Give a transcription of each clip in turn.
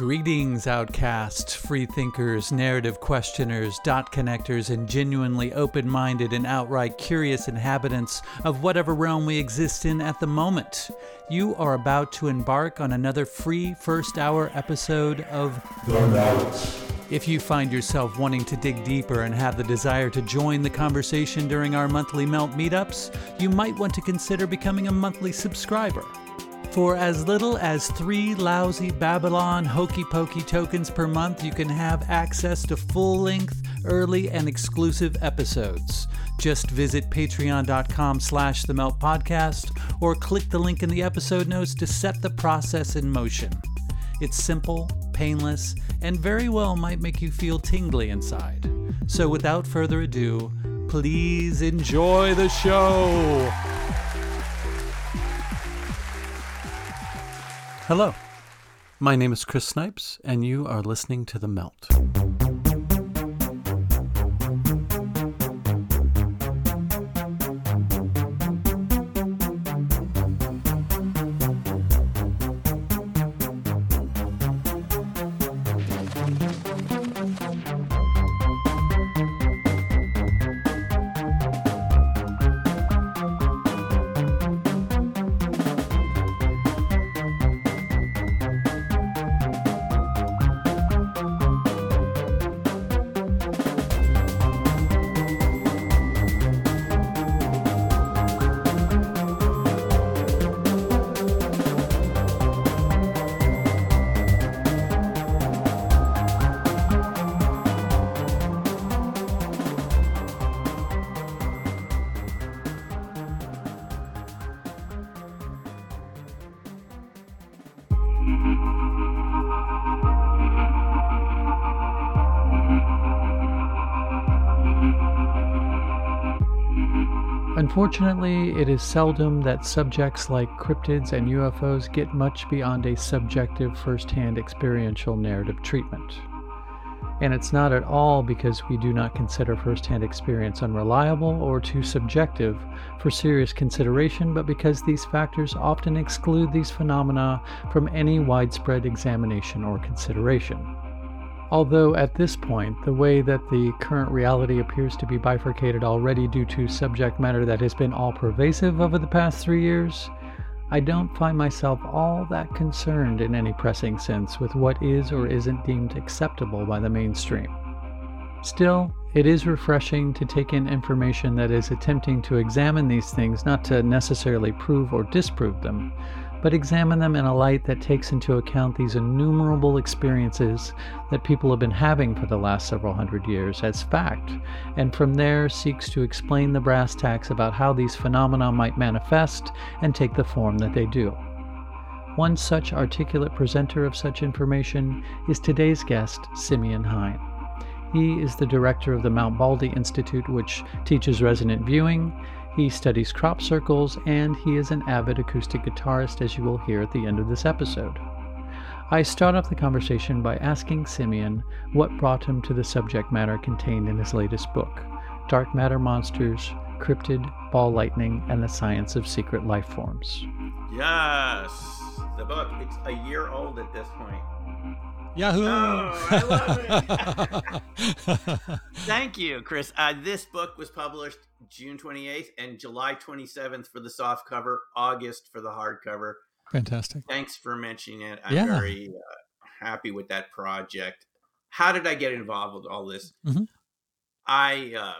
Greetings, outcasts, free thinkers, narrative questioners, dot connectors, and genuinely open minded and outright curious inhabitants of whatever realm we exist in at the moment. You are about to embark on another free first hour episode of The Melt. If you find yourself wanting to dig deeper and have the desire to join the conversation during our monthly Melt meetups, you might want to consider becoming a monthly subscriber. For as little as three lousy Babylon hokey pokey tokens per month, you can have access to full length, early, and exclusive episodes. Just visit patreon.com slash the melt podcast or click the link in the episode notes to set the process in motion. It's simple, painless, and very well might make you feel tingly inside. So without further ado, please enjoy the show. Hello, my name is Chris Snipes, and you are listening to The Melt. Unfortunately, it is seldom that subjects like cryptids and UFOs get much beyond a subjective first hand experiential narrative treatment. And it's not at all because we do not consider first hand experience unreliable or too subjective for serious consideration, but because these factors often exclude these phenomena from any widespread examination or consideration. Although at this point, the way that the current reality appears to be bifurcated already due to subject matter that has been all pervasive over the past three years, I don't find myself all that concerned in any pressing sense with what is or isn't deemed acceptable by the mainstream. Still, it is refreshing to take in information that is attempting to examine these things not to necessarily prove or disprove them, but examine them in a light that takes into account these innumerable experiences that people have been having for the last several hundred years as fact, and from there seeks to explain the brass tacks about how these phenomena might manifest and take the form that they do. One such articulate presenter of such information is today's guest, Simeon Hein. He is the director of the Mount Baldy Institute, which teaches resonant viewing he studies crop circles, and he is an avid acoustic guitarist, as you will hear at the end of this episode. I start off the conversation by asking Simeon what brought him to the subject matter contained in his latest book Dark Matter Monsters, Cryptid, Ball Lightning, and the Science of Secret Life Forms. Yes, the book. It's a year old at this point. Yahoo! Oh, I love it. Thank you, Chris. Uh, this book was published June 28th and July 27th for the soft cover, August for the hardcover. Fantastic. Thanks for mentioning it. I'm Yeah. very uh, happy with that project. How did I get involved with all this? Mhm. I uh,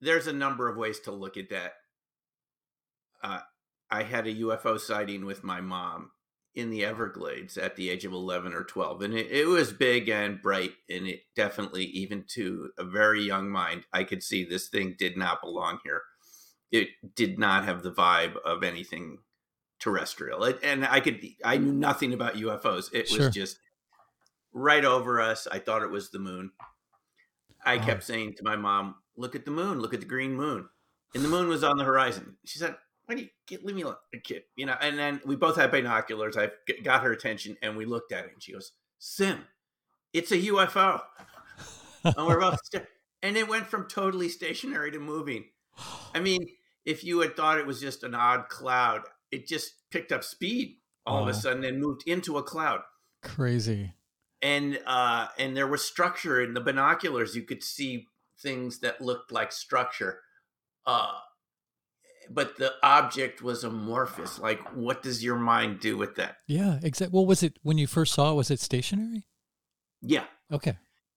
there's a number of ways to look at that. Uh, I had a UFO sighting with my mom in the Everglades at the age of 11 or 12. And it, it was big and bright. And it definitely, even to a very young mind, I could see this thing did not belong here. It did not have the vibe of anything terrestrial. It, and I could, I knew nothing about UFOs. It Sure. was just right over us. I thought it was the moon. I Wow. kept saying to my mom, look at the moon, look at the green moon. And the moon was on the horizon. She said, why do you get, leave me alone, kid? You know, and then we both had binoculars. I got her attention and we looked at it and she goes, Sim, it's a UFO. and we're both, sta- and it went from totally stationary to moving. I mean, if you had thought it was just an odd cloud, it just picked up speed all of a sudden and moved into a cloud. Crazy. and uh, and there was structure in the binoculars. You could see things that looked like structure. Uh, but the object was amorphous. Like, what does your mind do with that? Yeah, exactly. Well, was it when you first saw it? Was it stationary? Yeah. Okay.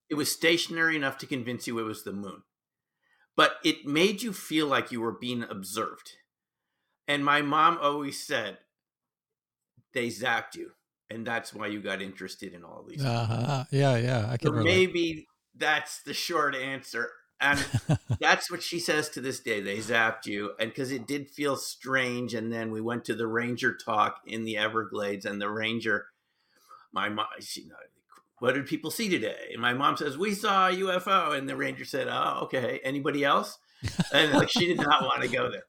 It was stationary enough to convince you it was the moon, but it made you feel like you were being observed. And my mom always said they zapped you, and that's why you got interested in all these. Uh-huh. Yeah, yeah. I can so maybe that's the short answer and that's what she says to this day. They zapped you, and because it did feel strange. And then we went to the ranger talk in the Everglades, and the ranger, my mom, she, uh, what did people see today? And my mom says we saw a UFO, and the ranger said, "Oh, okay. Anybody else?" And like she did not want to go there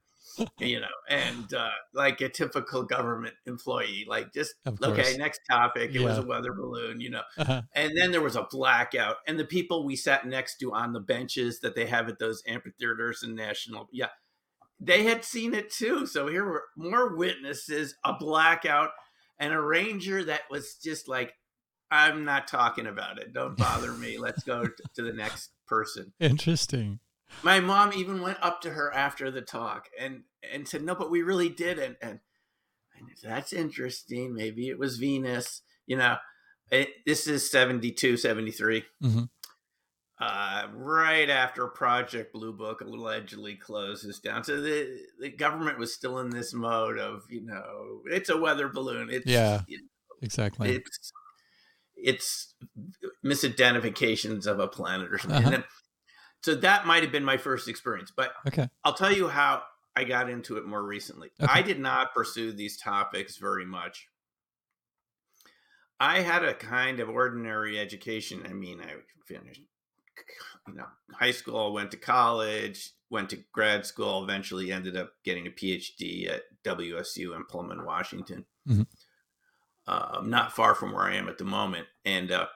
you know, and uh, like a typical government employee, like just okay, next topic. It yeah. was a weather balloon, you know, uh-huh. and then there was a blackout, and the people we sat next to on the benches that they have at those amphitheaters and national, yeah, they had seen it too. So here were more witnesses, a blackout, and a ranger that was just like, I'm not talking about it. Don't bother me. Let's go to the next person. Interesting my mom even went up to her after the talk and and said no but we really did and and, and that's interesting. Maybe it was venus you know. It, this is 72 73 mm-hmm. uh, right after project blue book allegedly closes down. So the, the government was still in this mode of you know it's a weather balloon. It's yeah. you know, exactly. it's it's misidentifications of a planet or something. Uh-huh so that might have been my first experience but okay. I'll tell you how i got into it more recently. Okay. i did not pursue these topics very much. I had a kind of ordinary education. I mean i finished you know high school went to college went to grad school eventually ended up getting a phd at wsu in pullman washington. Mm-hmm. uh, not far from where i am at the moment. And uh,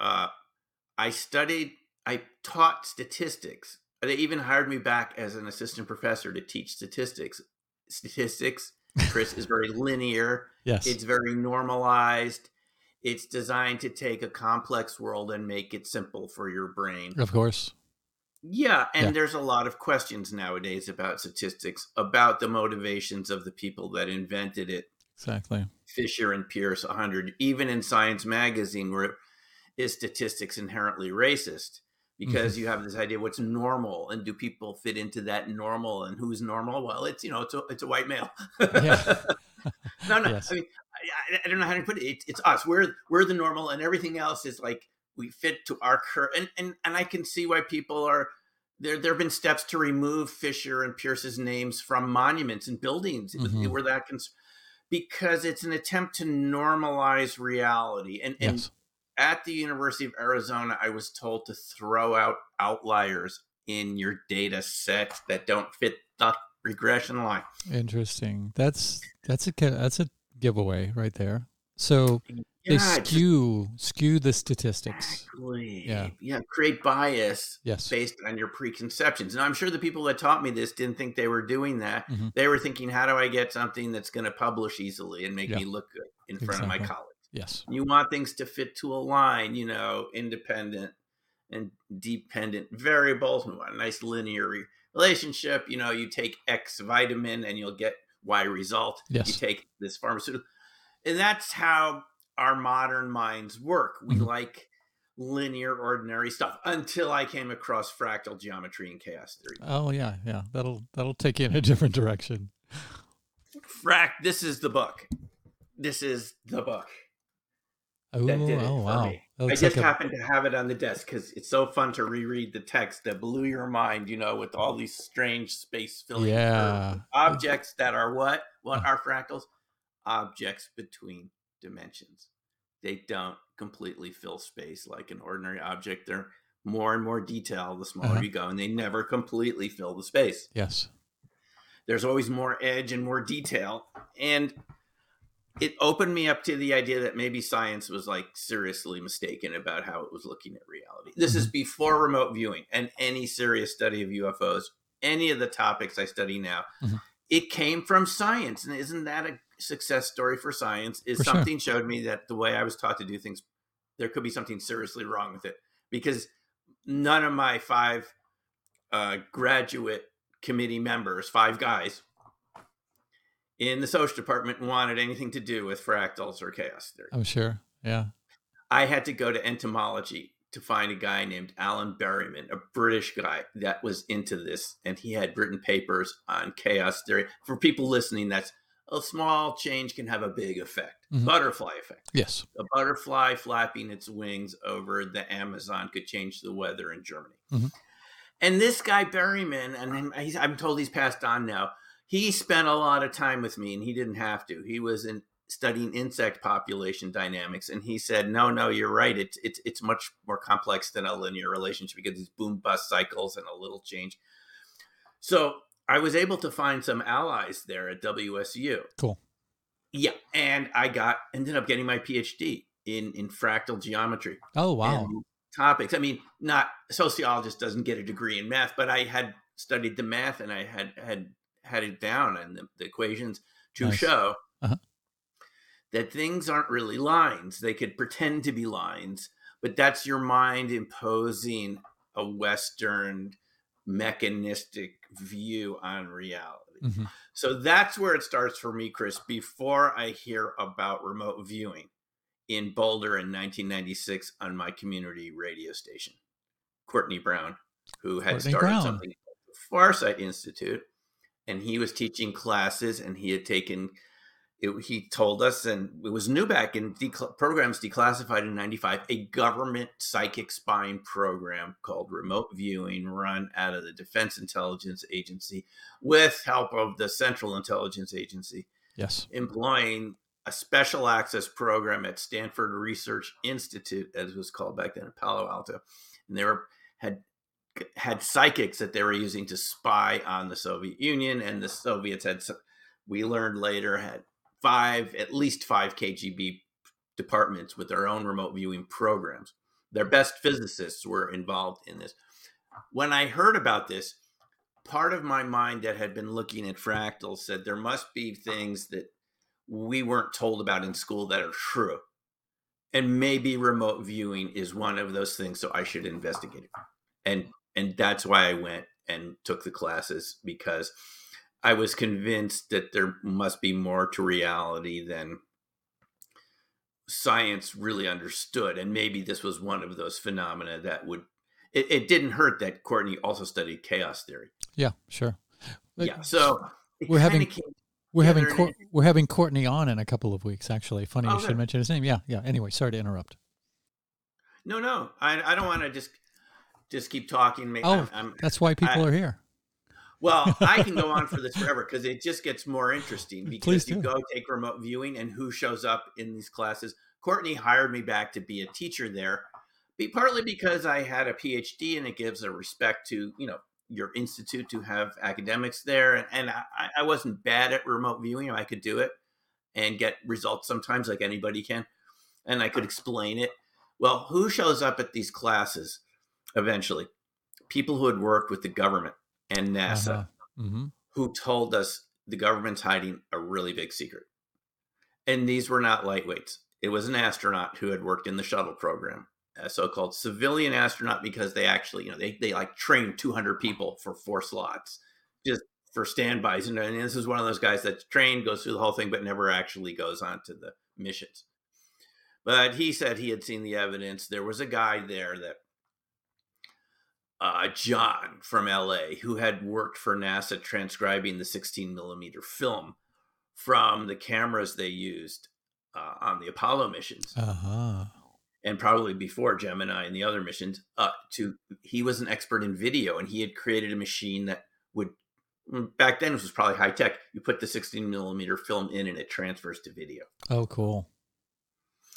uh, i studied I taught statistics. They even hired me back as an assistant professor to teach statistics. Statistics, Chris, is very linear. Yes. It's very normalized. It's designed to take a complex world and make it simple for your brain. Of course. Yeah, and yeah. there's a lot of questions nowadays about statistics, about the motivations of the people that invented it. Exactly. Fisher and Pierce 100, even in Science Magazine, where is statistics inherently racist? Because mm-hmm. you have this idea what's normal and do people fit into that normal and who's normal well it's you know it's a, it's a white male yeah. no no yes. i mean I, I, don't know how to put it. it it's us we're we're the normal and everything else is like we fit to our curve and, and and i can see why people are there there have been steps to remove fisher and pierce's names from monuments and buildings mm-hmm. where that can because it's an attempt to normalize reality and and yes at the University of Arizona, I was told to throw out outliers in your data set that don't fit the regression line. Interesting. That's that's a that's a giveaway right there. So yeah, they skew just, skew the statistics. Exactly. Yeah. Yeah. Create bias yes. based on your preconceptions. And I'm sure the people that taught me this didn't think they were doing that. Mm-hmm. They were thinking, how do I get something that's going to publish easily and make yeah. me look good in front exactly. of my colleagues? Yes. You want things to fit to a line, you know, independent and dependent variables. We want a nice linear relationship. You know, you take X vitamin and you'll get Y result. Yes. You take this pharmaceutical. And that's how our modern minds work. We mm-hmm. like linear, ordinary stuff until I came across fractal geometry and chaos theory. Oh yeah, yeah. That'll that'll take you in a different direction. Frac this is the book. This is the book. Ooh, that did it oh, for wow. me. I just like a... happened to have it on the desk because it's so fun to reread the text that blew your mind, you know, with all these strange space filling yeah. objects that are what? What are fractals? Objects between dimensions. They don't completely fill space like an ordinary object. They're more and more detail the smaller uh-huh. you go, and they never completely fill the space. Yes. There's always more edge and more detail. And it opened me up to the idea that maybe science was like seriously mistaken about how it was looking at reality. This mm-hmm. is before remote viewing and any serious study of UFOs, any of the topics I study now. Mm-hmm. It came from science. And isn't that a success story for science? Is for something sure. showed me that the way I was taught to do things there could be something seriously wrong with it because none of my five uh, graduate committee members, five guys in the social department, wanted anything to do with fractals or chaos theory. I'm sure. Yeah. I had to go to entomology to find a guy named Alan Berryman, a British guy that was into this, and he had written papers on chaos theory. For people listening, that's a small change can have a big effect. Mm-hmm. Butterfly effect. Yes. A butterfly flapping its wings over the Amazon could change the weather in Germany. Mm-hmm. And this guy Berryman, and I'm told he's passed on now. He spent a lot of time with me, and he didn't have to. He was in studying insect population dynamics, and he said, "No, no, you're right. It's it's it's much more complex than a linear relationship because these boom bust cycles and a little change." So I was able to find some allies there at WSU. Cool. Yeah, and I got ended up getting my PhD in in fractal geometry. Oh wow! Topics. I mean, not sociologist doesn't get a degree in math, but I had studied the math and I had had had it down and the, the equations to nice. show uh-huh. that things aren't really lines. They could pretend to be lines, but that's your mind imposing a Western mechanistic view on reality. Mm-hmm. So that's where it starts for me, Chris, before I hear about remote viewing in Boulder in 1996 on my community radio station. Courtney Brown, who had Courtney started Brown. something called the Farsight Institute, and he was teaching classes and he had taken it, he told us, and it was new back in programs declassified in 95, a government psychic spying program called Remote Viewing, run out of the Defense Intelligence Agency with help of the Central Intelligence Agency. Yes. Employing a special access program at Stanford Research Institute, as it was called back then in Palo Alto. And they were, had had psychics that they were using to spy on the Soviet Union, and the Soviets had we learned later had five, at least five KGB departments with their own remote viewing programs. Their best physicists were involved in this. When I heard about this, part of my mind that had been looking at fractals said there must be things that we weren't told about in school that are true. And maybe remote viewing is one of those things, so I should investigate it. And and that's why I went and took the classes because I was convinced that there must be more to reality than science really understood. And maybe this was one of those phenomena that would, it, it didn't hurt that Courtney also studied chaos theory. Yeah, sure. yeah. So we're having, we're having, Cor- we're having Courtney on in a couple of weeks, actually. Funny you oh, should mention his name. Yeah. Yeah. Anyway, sorry to interrupt. No, no, I, I don't want to just, just keep talking. Oh, I'm, I'm, that's why people I, are here. Well, I can go on for this forever because it just gets more interesting because you go take remote viewing and who shows up in these classes. Courtney hired me back to be a teacher there, be partly because I had a PhD and it gives a respect to, you know, your institute to have academics there. And, and I, I wasn't bad at remote viewing. I could do it and get results sometimes like anybody can. And I could explain it. Well, who shows up at these classes eventually? People who had worked with the government and NASA, uh-huh. mm-hmm. who told us the government's hiding a really big secret. And these were not lightweights. It was an astronaut who had worked in the shuttle program, a so-called civilian astronaut, because they actually, you know, they, they like trained 200 people for four slots just for standbys. And, and this is one of those guys that's trained, goes through the whole thing, but never actually goes on to the missions. But he said he had seen the evidence. There was a guy there that uh, John from LA, who had worked for NASA transcribing the 16 millimeter film from the cameras they used uh, on the Apollo missions. Uh-huh. And probably before Gemini and the other missions, uh, to he was an expert in video, and he had created a machine that would mm, back then this was probably high tech. You put the 16 millimeter film in, and it transfers to video. Oh, cool!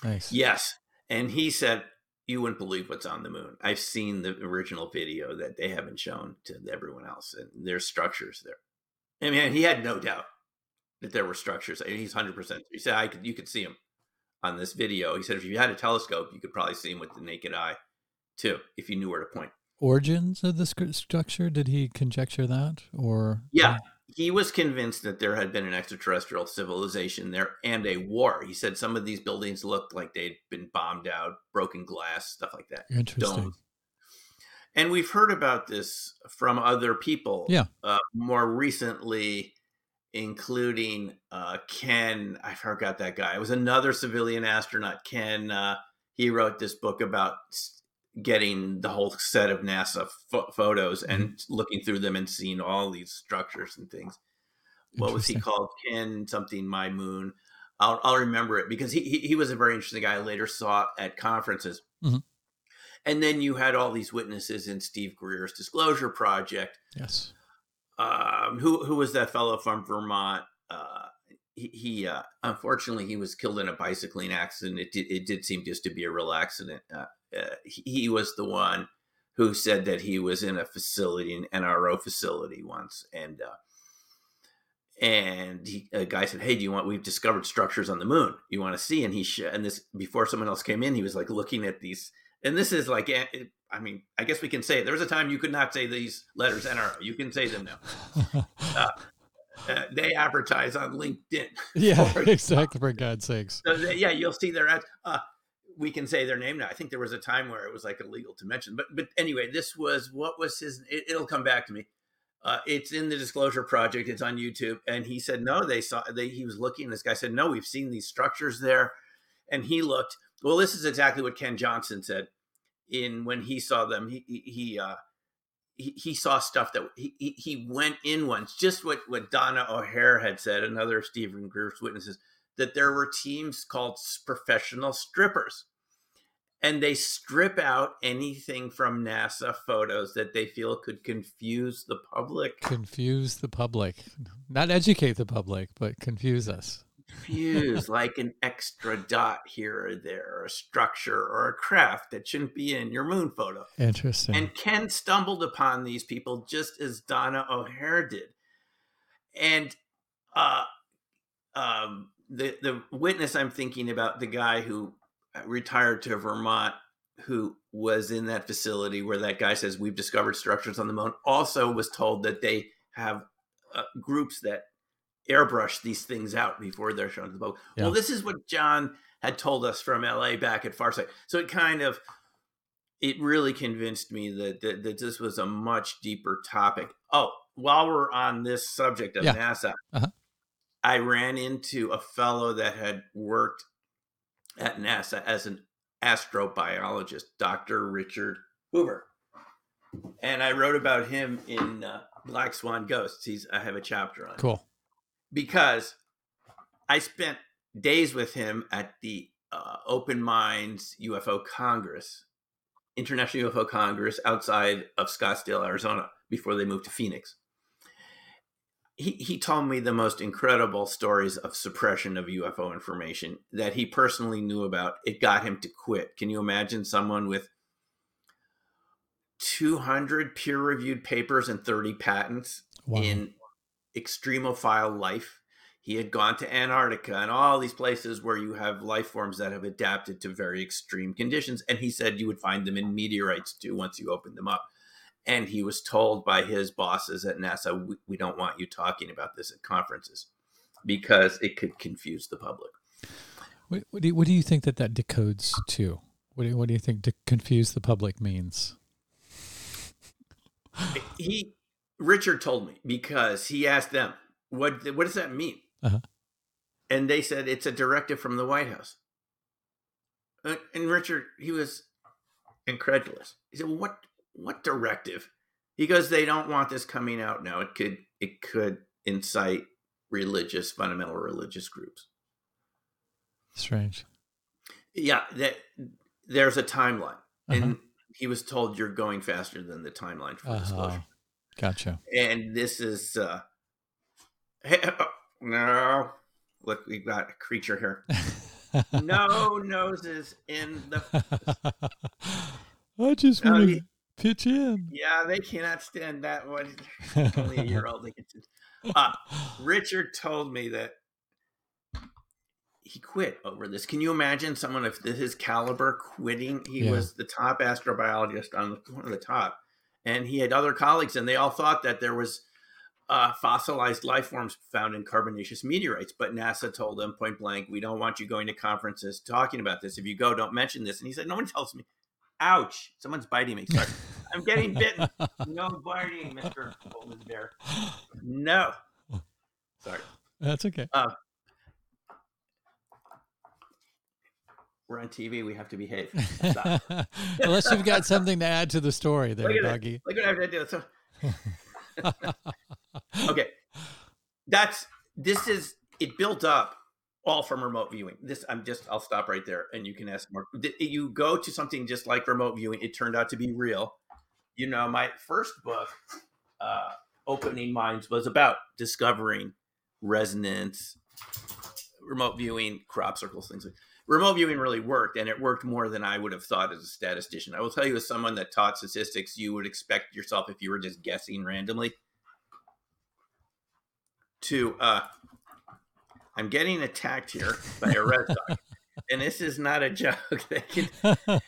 Nice. Yes, and he said you wouldn't believe what's on the moon. I've seen the original video that they haven't shown to everyone else, and there's structures there. I mean, he had no doubt that there were structures. I mean, he's hundred percent. He said I could, you could see him on this video. He said if you had a telescope, you could probably see him with the naked eye, too, if you knew where to point. Origins of the structure? Did he conjecture that, or yeah, he was convinced that there had been an extraterrestrial civilization there and a war. He said some of these buildings looked like they'd been bombed out, broken glass, stuff like that. Interesting. Domes. And we've heard about this from other people. Yeah. Uh, more recently, including uh, Ken. I forgot that guy. It was another civilian astronaut, Ken. Uh, he wrote this book about getting the whole set of NASA fo- photos and mm-hmm. looking through them and seeing all these structures and things. What was he called? Ken something my moon. I'll, I'll remember it because he, he, he was a very interesting guy. I later saw at conferences. Mm-hmm. And then you had all these witnesses in Steve Greer's Disclosure Project. Yes. Um, who who was that fellow from Vermont? Uh, he, he uh, unfortunately he was killed in a bicycling accident. It did it did seem just to be a real accident. Uh, uh, he, was the one who said that he was in a facility, an NRO facility once, and uh, and he, a guy said, "Hey, do you want? We've discovered structures on the moon. You want to see?" And he sh- and this before someone else came in, he was like looking at these, and this is like, I mean, I guess we can say it. there was a time you could not say these letters NRO. You can say them now. uh, they advertise on LinkedIn. Yeah, exactly. For God's sakes. So they, yeah, you'll see their ads. Uh, we can say their name now. I think there was a time where it was like illegal to mention, but but anyway, this was what was his. It, will come back to me. Uh, it's in the Disclosure Project. It's on YouTube, and he said no. They saw. They, he was looking. This guy said no. We've seen these structures there, and he looked. Well, this is exactly what Ken Johnson said in when he saw them. He he uh, he, he saw stuff that he, he went in once. Just what what Donna O'Hare had said. Another Stephen Greer's witnesses that there were teams called professional strippers and they strip out anything from NASA photos that they feel could confuse the public. Confuse the public. Not educate the public, but confuse us. Confuse, like an extra dot here or there, or a structure or a craft that shouldn't be in your moon photo. Interesting. And Ken stumbled upon these people just as Donna O'Hare did. And uh, um, the the witness I'm thinking about, the guy who retired to Vermont, who was in that facility where that guy says we've discovered structures on the moon, also was told that they have uh, groups that airbrush these things out before they're shown to the public. Yeah. Well, this is what John had told us from LA back at Farsight. So it kind of it really convinced me that, that, that this was a much deeper topic. Oh, while we're on this subject of yeah. NASA, uh-huh. I ran into a fellow that had worked at NASA as an astrobiologist, Dr. Richard Hoover. And I wrote about him in uh, Black Swan Ghosts. He's I have a chapter on. Cool. Because I spent days with him at the uh, Open Minds UFO Congress, International UFO Congress outside of Scottsdale, Arizona, before they moved to Phoenix he, he told me the most incredible stories of suppression of UFO information that he personally knew about. It got him to quit. Can you imagine someone with 200 peer reviewed papers and 30 patents wow. in extremophile life? He had gone to Antarctica and all these places where you have life forms that have adapted to very extreme conditions. And he said you would find them in meteorites too once you open them up and he was told by his bosses at NASA, we, we, don't want you talking about this at conferences because it could confuse the public. What, what, do, you, what do you think that that decodes to? What do you, what do you think to confuse the public means? He Richard told me because he asked them, "What what does that mean?" Uh-huh. And they said it's a directive from the White House. And Richard, he was incredulous. He said, well, "What what directive? He goes, they don't want this coming out now. It could it could incite religious, fundamental religious groups. Strange. Yeah, that there's a timeline, uh-huh. and he was told you're going faster than the timeline for uh-huh. disclosure. Gotcha. And this is uh no. Look, we've got a creature here. no noses in the. I just want to pitch in. Yeah, they cannot stand that one. Only a year old. Uh, Richard told me that he quit over this. Can you imagine someone of his caliber quitting? He yeah. was the top astrobiologist on one of the top, and he had other colleagues, and they all thought that there was uh, fossilized life forms found in carbonaceous meteorites. But NASA told him point blank, we don't want you going to conferences talking about this. If you go, don't mention this. And he said, no one tells me. Ouch! Someone's biting me. Sorry. I'm getting bitten. No biting, Mister Golden Bear. No. Sorry. That's okay. Uh, we're on TV. We have to behave. Unless you've got something to add to the story, there, Look doggy. Look what I have to do. So, okay, that's this is it built up all from remote viewing. This I'm just I'll stop right there, and you can ask more. You go to something just like remote viewing. It turned out to be real. You know, my first book, uh, Opening Minds, was about discovering resonance, remote viewing, crop circles, things like. Remote viewing really worked, and it worked more than I would have thought as a statistician. I will tell you, as someone that taught statistics, you would expect yourself if you were just guessing randomly to uh, I'm getting attacked here by a red dog. and this is not a joke. Can... here,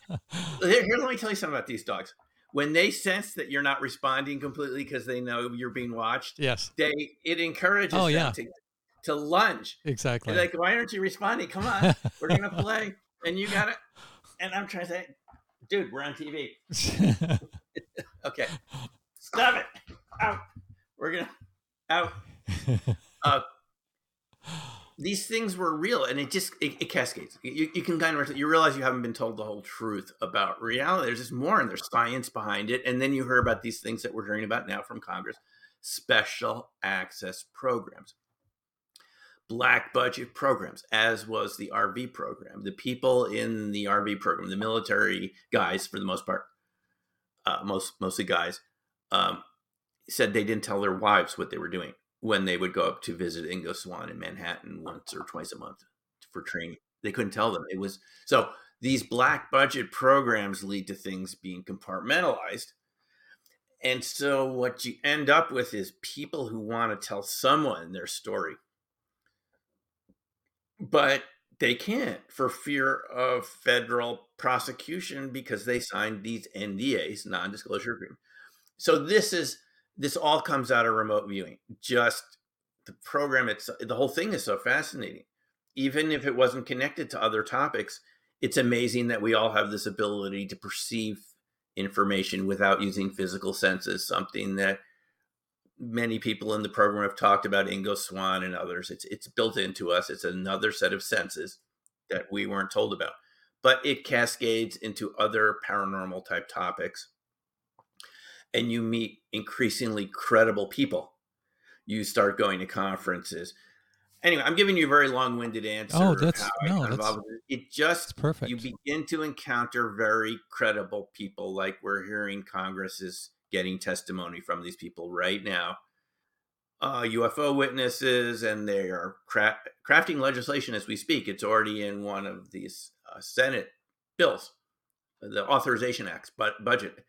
here, let me tell you something about these dogs. When they sense that you're not responding completely because they know you're being watched, yes, they it encourages oh, them yeah. to, to lunge. Exactly. Like, why aren't you responding? Come on, we're gonna play, and you got it. And I'm trying to say, dude, we're on TV. okay, stop it. Out. We're gonna out. Uh, these things were real and it just it, it cascades you, you, can kind of you realize you haven't been told the whole truth about reality there's just more and there's science behind it and then you hear about these things that we're hearing about now from congress special access programs black budget programs as was the rv program the people in the rv program the military guys for the most part uh, most mostly guys um, said they didn't tell their wives what they were doing when they would go up to visit Ingo Swann in Manhattan once or twice a month for training. They couldn't tell them. It was so these black budget programs lead to things being compartmentalized. And so what you end up with is people who want to tell someone their story. But they can't for fear of federal prosecution because they signed these NDAs, non-disclosure agreement. So this is this all comes out of remote viewing. Just the program, it's the whole thing is so fascinating. Even if it wasn't connected to other topics, it's amazing that we all have this ability to perceive information without using physical senses, something that many people in the program have talked about Ingo Swann and others. It's it's built into us. It's another set of senses that we weren't told about. But it cascades into other paranormal type topics and you meet increasingly credible people. You start going to conferences. Anyway, I'm giving you a very long-winded answer. Oh, that's no, that's it. Just perfect. You begin to encounter very credible people, like we're hearing Congress is getting testimony from these people right now. Uh, UFO witnesses, and they are cra- crafting legislation as we speak. It's already in one of these uh, Senate bills, the Authorization Acts, but budget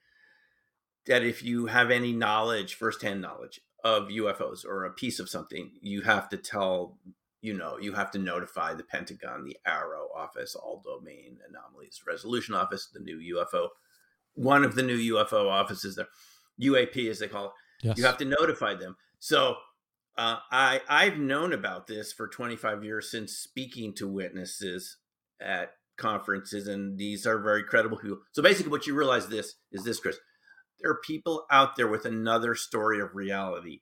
that if you have any knowledge, firsthand knowledge of UFOs or a piece of something, you have to tell, you know, you have to notify the Pentagon, the AARO office, all domain anomalies resolution office, the new UFO, one of the new UFO offices there, UAP as they call it. Yes. You have to notify them. So uh, I I've known about this for 25 years since speaking to witnesses at conferences, and these are very credible people. So basically, what you realize this is this, Chris there are people out there with another story of reality.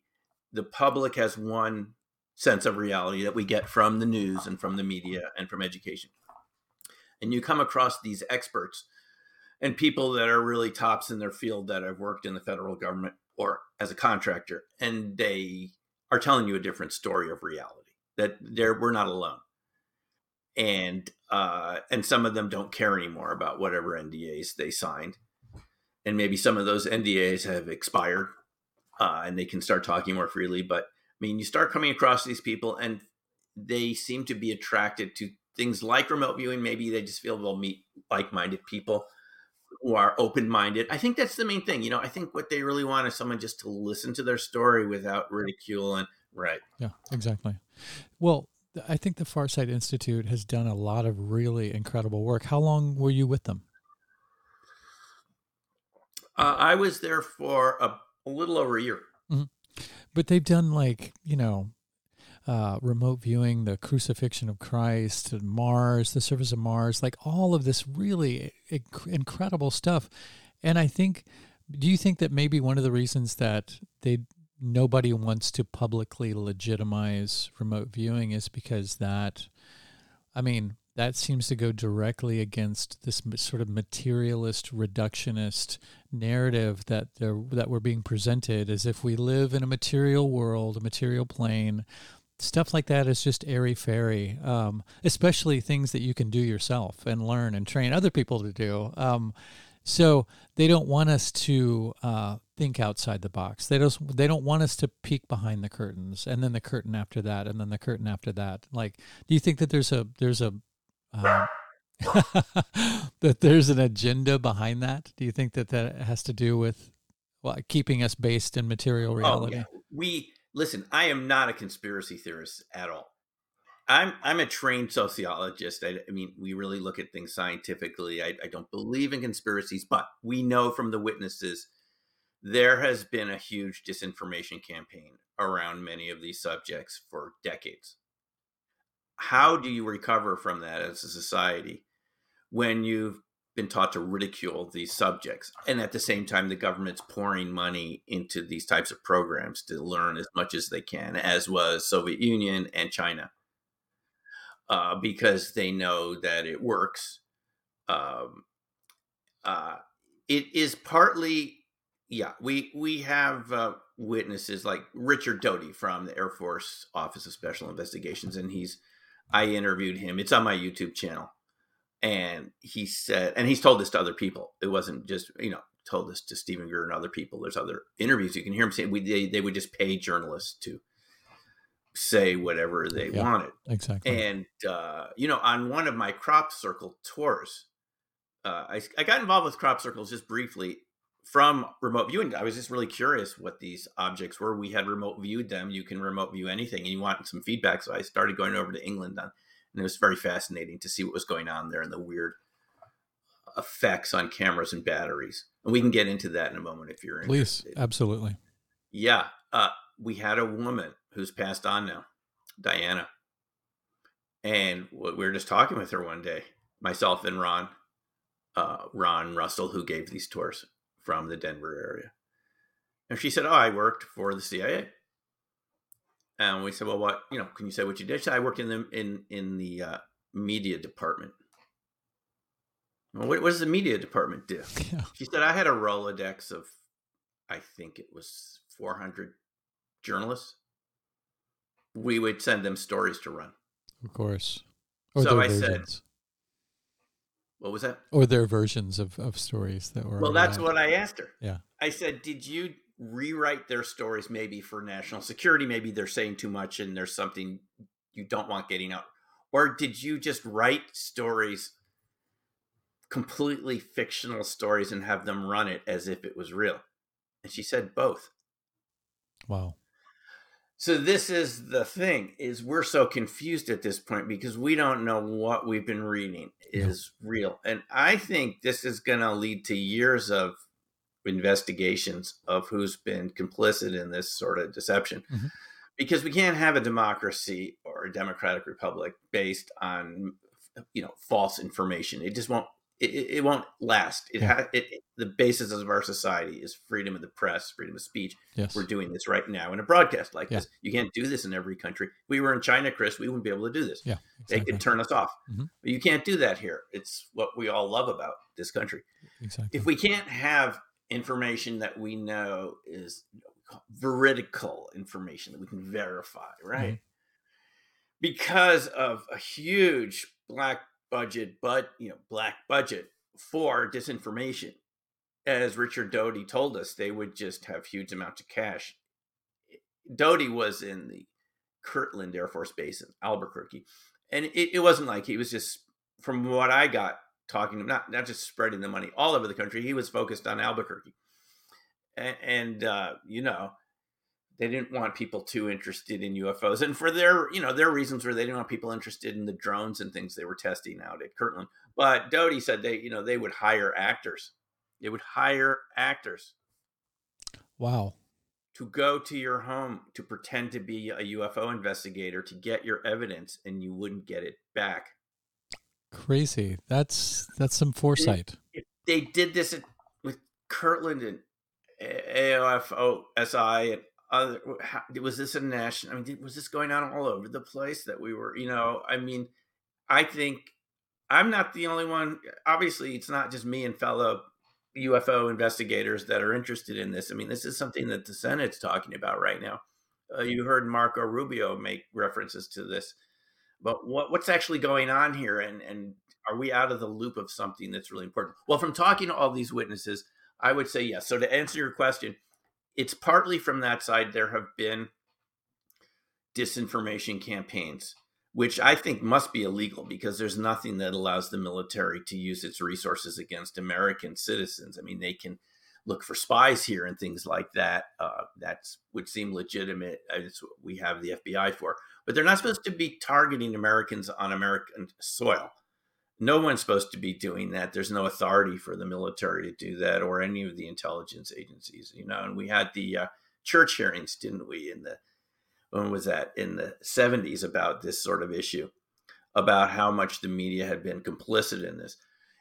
The public has one sense of reality that we get from the news and from the media and from education. And you come across these experts and people that are really tops in their field that have worked in the federal government or as a contractor, and they are telling you a different story of reality that they're, we're not alone. And uh, and some of them don't care anymore about whatever NDAs they signed and maybe some of those NDAs have expired uh, and they can start talking more freely. But I mean, you start coming across these people and they seem to be attracted to things like remote viewing. Maybe they just feel they'll meet like minded people who are open minded. I think that's the main thing. You know, I think what they really want is someone just to listen to their story without ridicule and right. Yeah, exactly. Well, I think the Farsight Institute has done a lot of really incredible work. How long were you with them? Uh, I was there for a, a, little over a year. Mm-hmm. but they've done like you know uh, remote viewing the crucifixion of Christ, Mars, the surface of Mars, like all of this really inc- incredible stuff. And I think, do you think that maybe one of the reasons that they nobody wants to publicly legitimize remote viewing is because that, I mean, that seems to go directly against this sort of materialist reductionist narrative that that we're being presented as if we live in a material world, a material plane. Stuff like that is just airy fairy, um, especially things that you can do yourself and learn and train other people to do. Um, so they don't want us to uh, think outside the box. They don't. They don't want us to peek behind the curtains, and then the curtain after that, and then the curtain after that. Like, do you think that there's a there's a um, that there's an agenda behind that? Do you think that that has to do with well, keeping us based in material reality? Oh, yeah. We listen. I am not a conspiracy theorist at all. I'm I'm a trained sociologist. I, I mean, we really look at things scientifically. I, I don't believe in conspiracies, but we know from the witnesses there has been a huge disinformation campaign around many of these subjects for decades how do you recover from that as a society when you've been taught to ridicule these subjects and at the same time the government's pouring money into these types of programs to learn as much as they can as was soviet union and china uh, because they know that it works um, uh, it is partly yeah we we have uh, witnesses like richard doty from the air force office of special investigations and he's I interviewed him. It's on my YouTube channel. And he said, and he's told this to other people. It wasn't just, you know, told this to stephen Greer and other people. There's other interviews. You can hear him saying we, they, they would just pay journalists to say whatever they yeah, wanted. Exactly. And, uh, you know, on one of my crop circle tours, uh, I, I got involved with crop circles just briefly from remote viewing, I was just really curious what these objects were. We had remote viewed them. You can remote view anything, and you want some feedback. So I started going over to England, on, and it was very fascinating to see what was going on there and the weird effects on cameras and batteries. And we can get into that in a moment if you're interested. Please, absolutely. Yeah, uh, we had a woman who's passed on now, Diana, and we were just talking with her one day, myself and Ron, uh, Ron Russell, who gave these tours from the Denver area. And she said, Oh, I worked for the CIA. And we said, Well, what, you know, can you say what you did? She said, I worked in the, in, in the uh, media department. Well, what, what, does the media department do? Yeah. She said, I had a Rolodex of, I think it was 400 journalists. We would send them stories to run. Of course. Or so I versions. said, what was that? Or their versions of, of stories that were. Well, that's what I asked her. Yeah. I said, did you rewrite their stories maybe for national security? Maybe they're saying too much and there's something you don't want getting out. Or did you just write stories, completely fictional stories, and have them run it as if it was real? And she said both. Wow so this is the thing is we're so confused at this point because we don't know what we've been reading is yeah. real and i think this is going to lead to years of investigations of who's been complicit in this sort of deception mm-hmm. because we can't have a democracy or a democratic republic based on you know false information it just won't it, it won't last. It, yeah. ha- it, it, the basis of our society is freedom of the press, freedom of speech. Yes. We're doing this right now in a broadcast like yeah. this. You can't do this in every country. If we were in China, Chris, we wouldn't be able to do this. Yeah, exactly. They could turn us off. Mm-hmm. But you can't do that here. It's what we all love about this country. Exactly. If we can't have information that we know is veridical information that we can verify, right? Mm-hmm. Because of a huge black budget, but you know, black budget for disinformation. As Richard Doty told us, they would just have huge amounts of cash. Doty was in the Kirtland Air Force Base in Albuquerque, and it, it wasn't like he was just, from what I got talking to him, not not just spreading the money all over the country. He was focused on Albuquerque, and, and uh, you know, they didn't want people too interested in UFOs, and for their you know their reasons were they didn't want people interested in the drones and things they were testing out at Kirtland. But Doty said they you know they would hire actors, they would hire actors. Wow. to go to your home to pretend to be a UFO investigator to get your evidence and you wouldn't get it back. Crazy. That's that's some foresight. They did this with Kirtland and AOFOSI and other how, was this a national I mean was this going on all over the place that we were, you know, I mean I think I'm not the only one. Obviously, it's not just me and fellow UFO investigators that are interested in this. I mean, this is something that the Senate's talking about right now. Uh, you heard Marco Rubio make references to this, but what, what's actually going on here, and and are we out of the loop of something that's really important? Well, from talking to all these witnesses, I would say yes. So to answer your question, it's partly from that side. There have been disinformation campaigns which I think must be illegal because there's nothing that allows the military to use its resources against American citizens. I mean, they can look for spies here and things like that. Uh, that would seem legitimate. It's what we have the FBI for, but they're not supposed to be targeting Americans on American soil. No one's supposed to be doing that. There's no authority for the military to do that or any of the intelligence agencies, you know. And we had the uh, church hearings, didn't we, in the when was that in the 70s about this sort of issue about how much the media had been complicit in this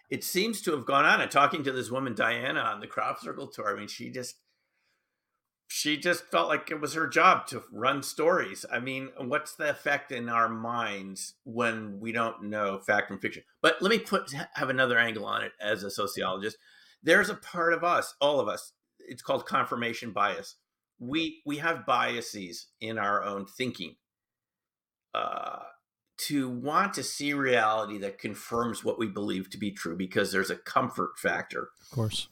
it seems to have gone on and talking to this woman diana on the crop circle tour i mean she just she just felt like it was her job to run stories. I mean what's the effect in our minds when we don't know fact from fiction? But let me put have another angle on it as a sociologist. There's a part of us all of us it's called confirmation bias. We we have biases in our own thinking uh, to want to see reality that confirms what we believe to be true because there's a comfort factor of course.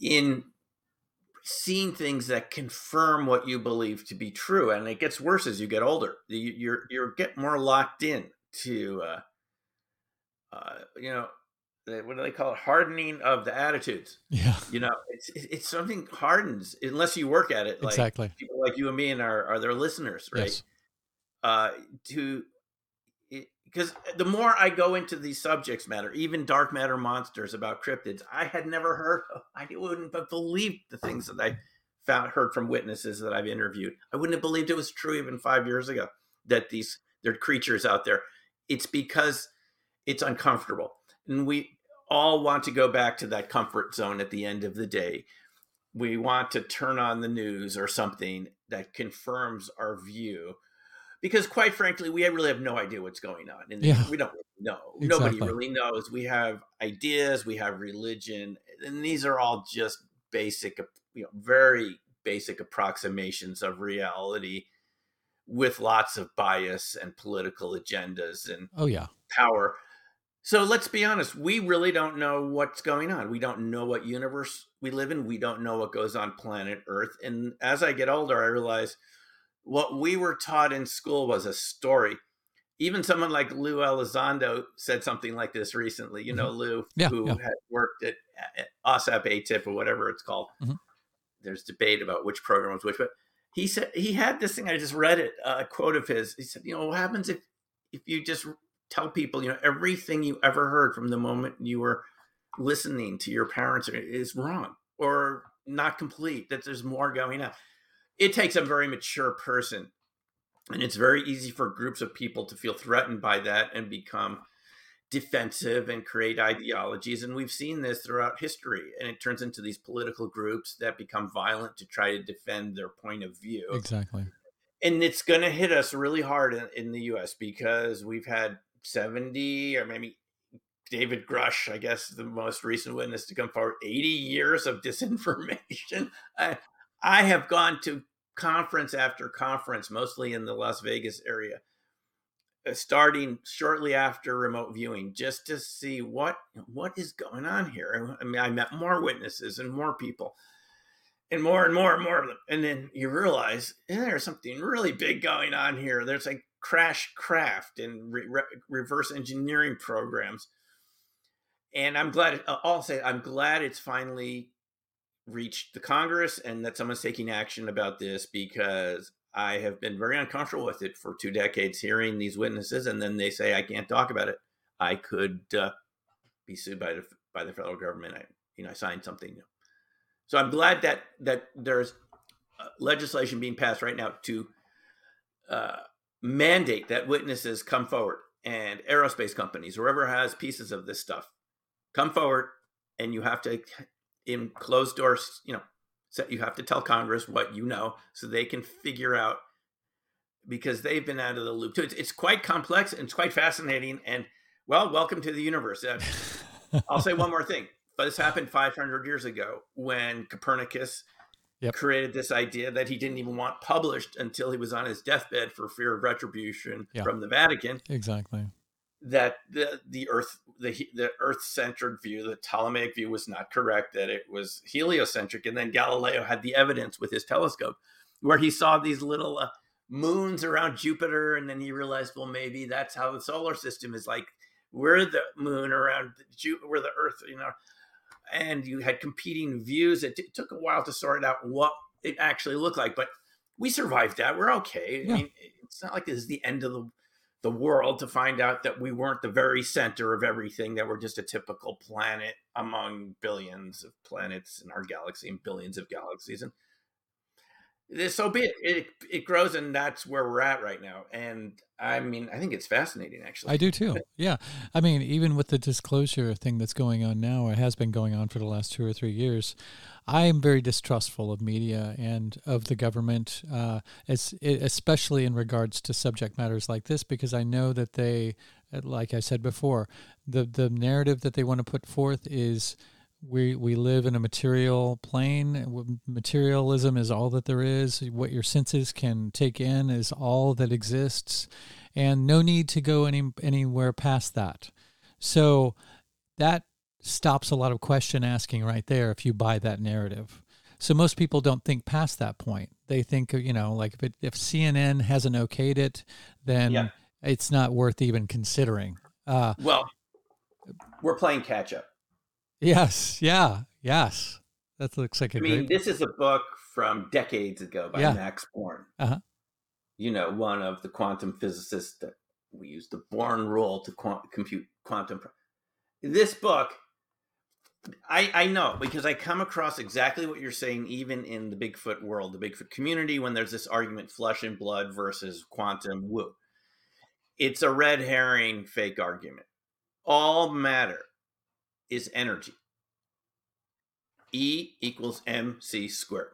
in seeing things that confirm what you believe to be true and it gets worse as you get older you, you're you get more locked in to uh, uh, you know what do they call it? Hardening of the attitudes. Yeah. You know, it's it's something hardens unless you work at it. Like exactly. People like you and me and our are their listeners, right? Yes. Uh, to because uh, the more I go into these subjects matter, even dark matter monsters about cryptids, I had never heard. Of, I wouldn't have believed the things that I found heard from witnesses that I've interviewed. I wouldn't have believed it was true even five years ago that these there are creatures out there. It's because it's uncomfortable and we all want to go back to that comfort zone at the end of the day. We want to turn on the news or something that confirms our view. Because quite frankly, we really have no idea what's going on. And yeah, we don't really know. Exactly. Nobody really knows. We have ideas, we have religion, and these are all just basic, you know, very basic approximations of reality with lots of bias and political agendas and oh yeah power so let's be honest, we really don't know what's going on. We don't know what universe we live in. We don't know what goes on planet Earth. And as I get older, I realize what we were taught in school was a story. Even someone like Lou Elizondo said something like this recently. You know, mm-hmm. Lou, yeah, who yeah. had worked at, at AAWSAP AATIP or whatever it's called. Mm-hmm. There's debate about which program was which, but he said he had this thing. I just read it, a quote of his. He said, "You know, what happens if if you just tell people, you know, everything you ever heard from the moment you were listening to your parents is wrong or not complete, that there's more going on. It takes a very mature person. And it's very easy for groups of people to feel threatened by that and become defensive and create ideologies. And we've seen this throughout history. And it turns into these political groups that become violent to try to defend their point of view. Exactly. And it's going to hit us really hard in, in the US because we've had 70 or maybe David Grusch, I guess the most recent witness to come forward, 80 years of disinformation. I, I have gone to conference after conference, mostly in the Las Vegas area, uh, starting shortly after remote viewing, just to see what what is going on here. I mean, I met more witnesses and more people, and more and more and more of them. And then you realize yeah, there's something really big going on here. There's like crash craft and re- re- reverse engineering programs. And I'm glad, I'll say, I'm glad it's finally reached the Congress and that someone's taking action about this because I have been very uncomfortable with it for two decades, hearing these witnesses, and then they say I can't talk about it. I could uh, be sued by the by the federal government. I, you know, I signed something. So I'm glad that that there's uh, legislation being passed right now to uh, mandate that witnesses come forward and aerospace companies, whoever has pieces of this stuff, come forward and you have to, in closed doors, you know, so you have to tell Congress what you know so they can figure out because they've been out of the loop too. It's, it's quite complex and it's quite fascinating. And well, welcome to the universe. Uh, I'll say one more thing. But this happened 500 years ago when Copernicus yep. created this idea that he didn't even want published until he was on his deathbed for fear of retribution from the Vatican. Exactly. That the the Earth the the Earth centered view, the Ptolemaic view, was not correct. That it was heliocentric, and then Galileo had the evidence with his telescope, where he saw these little uh, moons around Jupiter, and then he realized, well, maybe that's how the solar system is like. We're the moon around Jupiter, we're the Earth, you know and you had competing views. It, t- took a while to sort out what it actually looked like, but we survived that. We're okay. Yeah. I mean, it's not like this is the end of the the world to find out that we weren't the very center of everything that we're just a typical planet among billions of planets in our galaxy and billions of galaxies and so be it. it. It grows, and that's where we're at right now. And I mean, I think it's fascinating, actually. I do too. Yeah, I mean, even with the disclosure thing that's going on now, or has been going on for the last two or three years. I am very distrustful of media and of the government, uh, as, especially in regards to subject matters like this, because I know that they, like I said before, the the narrative that they want to put forth is we we live in a material plane. Materialism is all that there is. What your senses can take in is all that exists. And no need to go any anywhere past that. So that stops a lot of question asking right there if you buy that narrative so most people don't think past that point they think you know like if it, if cnn hasn't okayed it then yeah. it's not worth even considering uh, well we're playing catch up Yes. Yeah. Yes. That looks like a I mean, this is a book from decades ago by yeah. Max Born. Uh-huh. You know, one of the quantum physicists that we use the Born rule to quant- compute quantum. This book, I, I know because I come across exactly what you're saying, even in the Bigfoot world, the Bigfoot community, when there's this argument flesh and blood versus quantum woo. It's a red herring fake argument. All matter is energy. E equals mc squared.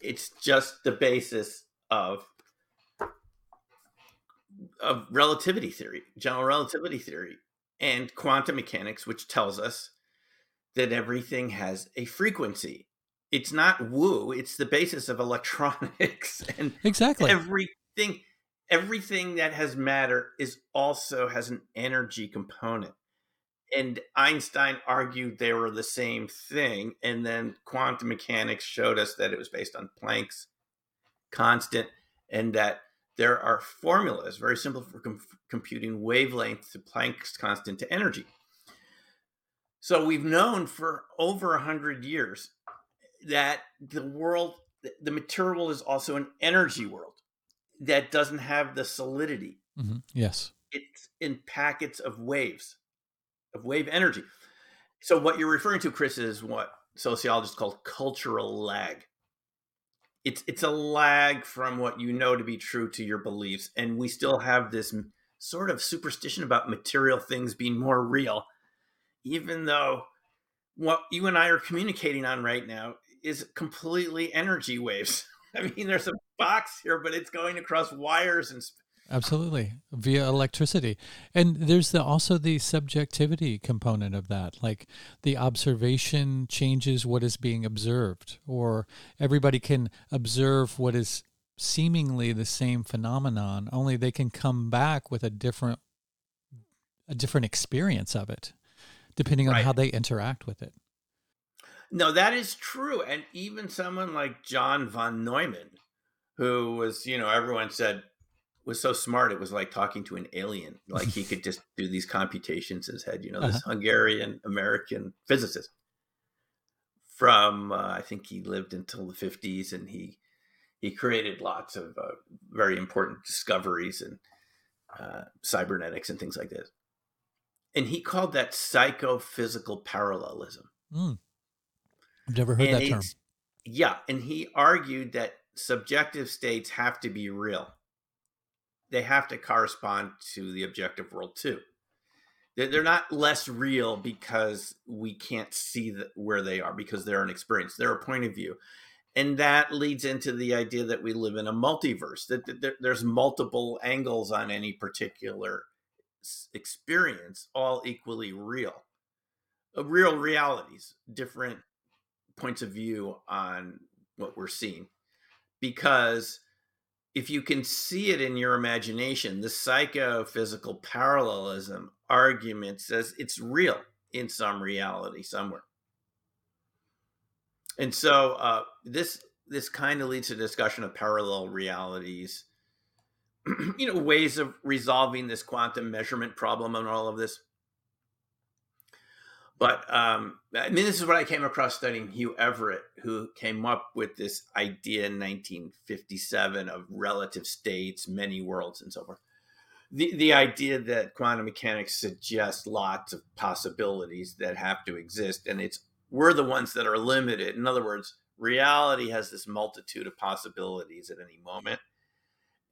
It's just the basis of of relativity theory, general relativity theory, and quantum mechanics, which tells us that everything has a frequency. It's not woo, it's the basis of electronics and exactly everything everything that has matter is also has an energy component and Einstein argued they were the same thing. And then quantum mechanics showed us that it was based on Planck's constant and that there are formulas, very simple for com- computing wavelength to Planck's constant to energy. So we've known for over a hundred years that the world, the material world, is also an energy world that doesn't have the solidity. Mm-hmm. Yes. It's in packets of waves of wave energy. So what you're referring to, Chris, is what sociologists call cultural lag. It's it's a lag from what you know to be true to your beliefs, and we still have this sort of superstition about material things being more real, even though what you and I are communicating on right now is completely energy waves. I mean, there's a box here, but it's going across wires and Absolutely, via electricity, and there's the, also the subjectivity component of that. Like the observation changes what is being observed, or everybody can observe what is seemingly the same phenomenon. Only they can come back with a different, a different experience of it, depending on right. how they interact with it. No, that is true, and even someone like John von Neumann, who was, you know, everyone said was so smart. It was like talking to an alien. Like he could just do these computations in his head. You know, this uh-huh. Hungarian American physicist from uh, I think he lived until the fifties, and he he created lots of uh, very important discoveries and uh, cybernetics and things like this. And he called that psychophysical parallelism. Mm. I've never heard and that term. Yeah, and he argued that subjective states have to be real. They have to correspond to the objective world too. They're not less real because we can't see where they are because they're an experience. They're a point of view, and that leads into the idea that we live in a multiverse. That, there's multiple angles on any particular experience, all equally real, uh, real realities, different points of view on what we're seeing. Because if you can see it in your imagination, the psychophysical parallelism argument says it's real in some reality somewhere. And so uh, this this kind of leads to discussion of parallel realities, you know, ways of resolving this quantum measurement problem and all of this. But um, I mean, this is what I came across studying Hugh Everett, who came up with this idea in 1957 of relative states, many worlds, and so forth. The, the idea that quantum mechanics suggests lots of possibilities that have to exist, and it's we're the ones that are limited. In other words, reality has this multitude of possibilities at any moment,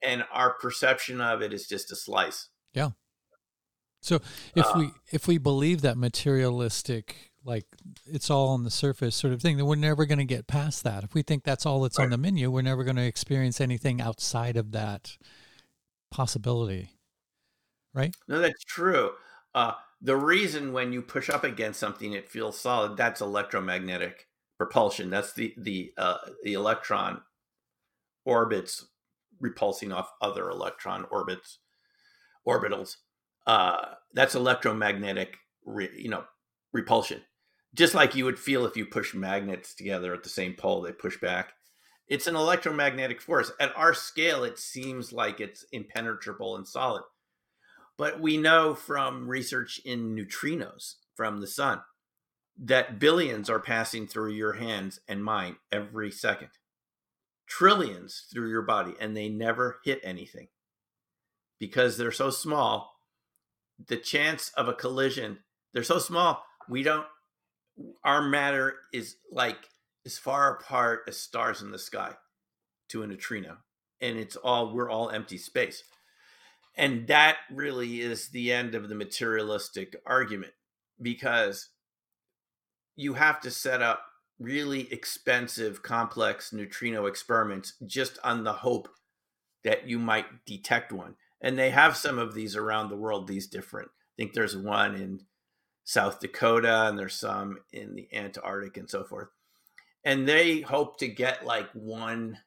and our perception of it is just a slice. Yeah. So if uh, we if we believe that materialistic like it's all on the surface sort of thing, then we're never going to get past that. If we think that's all that's right. on the menu, we're never going to experience anything outside of that possibility. Right? No, that's true. Uh, the reason when you push up against something it feels solid, that's electromagnetic propulsion. That's the the uh, the electron orbits repulsing off other electron orbits orbitals uh, that's electromagnetic, re, you know, repulsion. Just like you would feel if you push magnets together at the same pole, they push back. It's an electromagnetic force. At our scale, it seems like it's impenetrable and solid. But we know from research in neutrinos from the sun that billions are passing through your hands and mine every second, trillions through your body, and they never hit anything. Because they're so small the chance of a collision they're so small we don't our matter is like as far apart as stars in the sky to a neutrino and it's all we're all empty space. And that really is the end of the materialistic argument because you have to set up really expensive complex neutrino experiments just on the hope that you might detect one. And they have some of these around the world these different i think there's one in south dakota and there's some in the antarctic and so forth. And they hope to get like one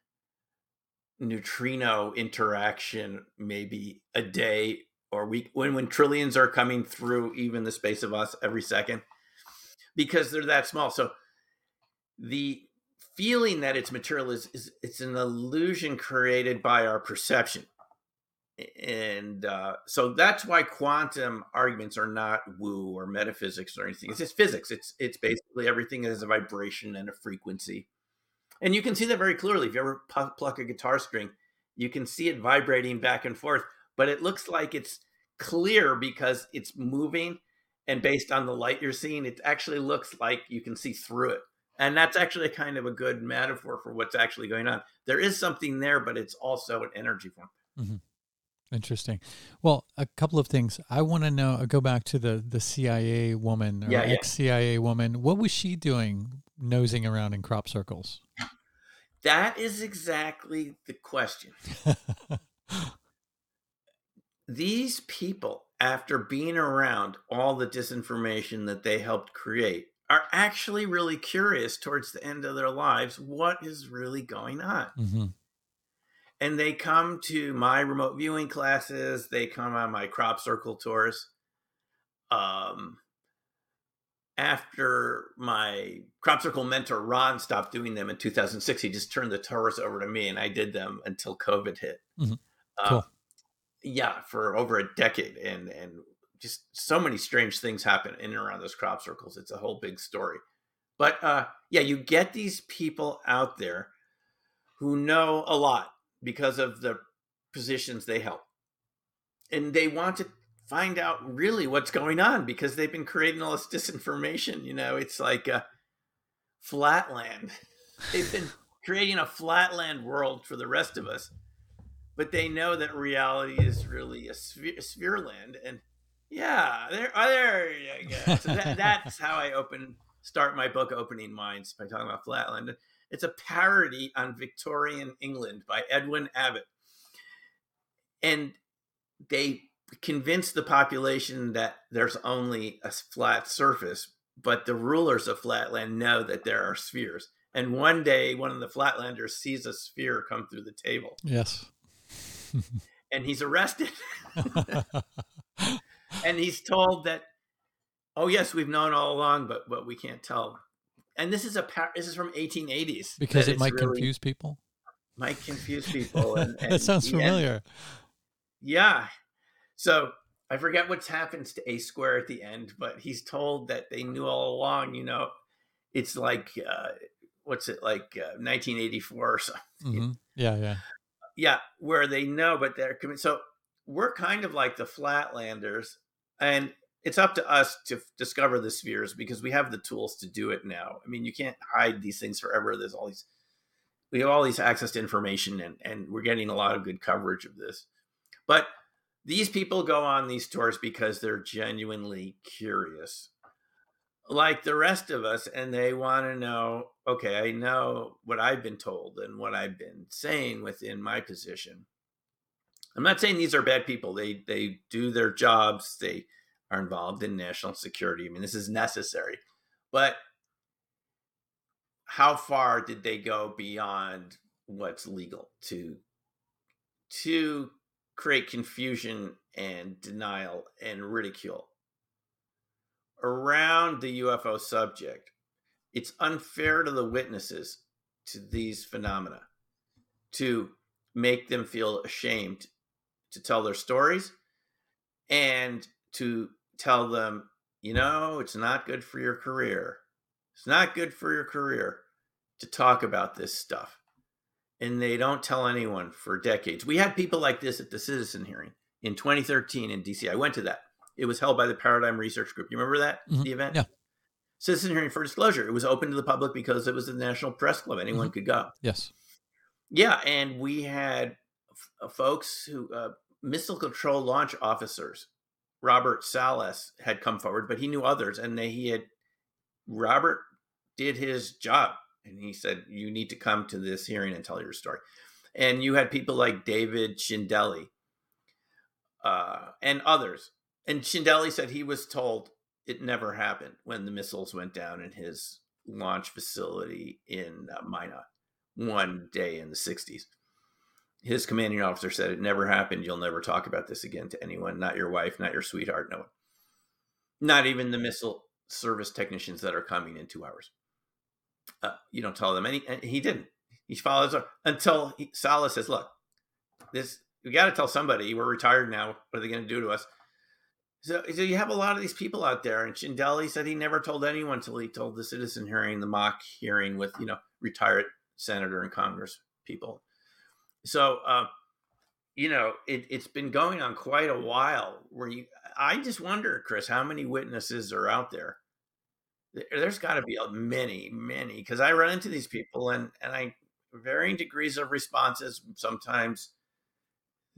neutrino interaction maybe a day or week when when trillions are coming through even the space of us every second because they're that small. So the feeling that it's material is, is it's an illusion created by our perception and uh, so that's why quantum arguments are not woo or metaphysics or anything. It's just physics. It's it's basically everything is a vibration and a frequency, and you can see that very clearly. If you ever pluck a guitar string, you can see it vibrating back and forth, but it looks like it's clear because it's moving, and based on the light you're seeing, it actually looks like you can see through it. And that's actually a kind of a good metaphor for what's actually going on. There is something there, but it's also an energy form. Mm-hmm. Interesting. Well, a couple of things. I want to know. Go back to the the CIA woman or yeah, ex CIA woman. What was she doing, nosing around in crop circles? That is exactly the question. These people, after being around all the disinformation that they helped create, are actually really curious towards the end of their lives what is really going on. Mm-hmm and they come to my remote viewing classes they come on my crop circle tours um after my crop circle mentor ron stopped doing them in 2006 he just turned the tours over to me and i did them until covid hit mm-hmm. Uh, cool. Yeah for over a decade and and just so many strange things happen in and around those crop circles it's a whole big story but uh yeah you get these people out there who know a lot because of the positions they help. And they want to find out really what's going on because they've been creating all this disinformation. You know, it's like a flatland. they've been creating a flatland world for the rest of us, but they know that reality is really a sphere, a sphere land. And yeah, there, oh, there you go. So that, that's how I open start my book, Opening Minds, by talking about flatland. It's a parody on Victorian England by Edwin Abbott, and they convince the population that there's only a flat surface, but the rulers of flatland know that there are spheres. And one day, one of the flatlanders sees a sphere come through the table. Yes. and he's arrested. and he's told that, oh yes, we've known all along, but but we can't tell. And this is a this is from 1880s because it might really, confuse people. Might confuse people. And, and that sounds familiar. Yeah. So I forget what's happens to A Square at the end, but he's told that they knew all along. You know, it's like uh, what's it like uh, 1984 or something. Mm-hmm. Yeah, yeah, yeah. Where they know, but they're so we're kind of like the Flatlanders, and it's up to us to discover the spheres because we have the tools to do it now. I mean, you can't hide these things forever. There's all these, we have all these access to information, and and we're getting a lot of good coverage of this. But these people go on these tours because they're genuinely curious, like the rest of us, and they want to know. Okay, I know what I've been told and what I've been saying within my position. I'm not saying these are bad people. They they do their jobs. They are involved in national security. I mean, this is necessary. But how far did they go beyond what's legal to to create confusion and denial and ridicule around the UFO subject? It's unfair to the witnesses to these phenomena to make them feel ashamed to tell their stories and to tell them, you know, it's not good for your career. It's not good for your career to talk about this stuff. And they don't tell anyone for decades. We had people like this at the citizen hearing in 2013 in DC. I went to that. It was held by the Paradigm Research Group. You remember that, mm-hmm. the event? Yeah. Citizen hearing for disclosure. It was open to the public because it was the National Press Club. Anyone mm-hmm. could go. Yes. Yeah. And we had folks who, uh, missile control launch officers Robert Salas had come forward, but he knew others, and they, he had Robert did his job, and he said, "You need to come to this hearing and tell your story." And you had people like David Schindele uh, and others. And Schindele said he was told it never happened when the missiles went down in his launch facility in uh, Minot one day in the 60s his commanding officer said it never happened. You'll never talk about this again to anyone, not your wife, not your sweetheart, no one. Not even the missile service technicians that are coming in two hours. Uh, you don't tell them any. he didn't. He follows up until he, Salas says, "Look, this we got to tell somebody. We're retired now. What are they going to do to us?" So, so you have a lot of these people out there, and Schindele said he never told anyone until he told the citizen hearing, the mock hearing with you know retired senator and Congress people. So, uh, you know, it, has been going on quite a while. Where you, I just wonder, Chris, how many witnesses are out there? There's got to be many, many, because I run into these people and and I varying degrees of responses. Sometimes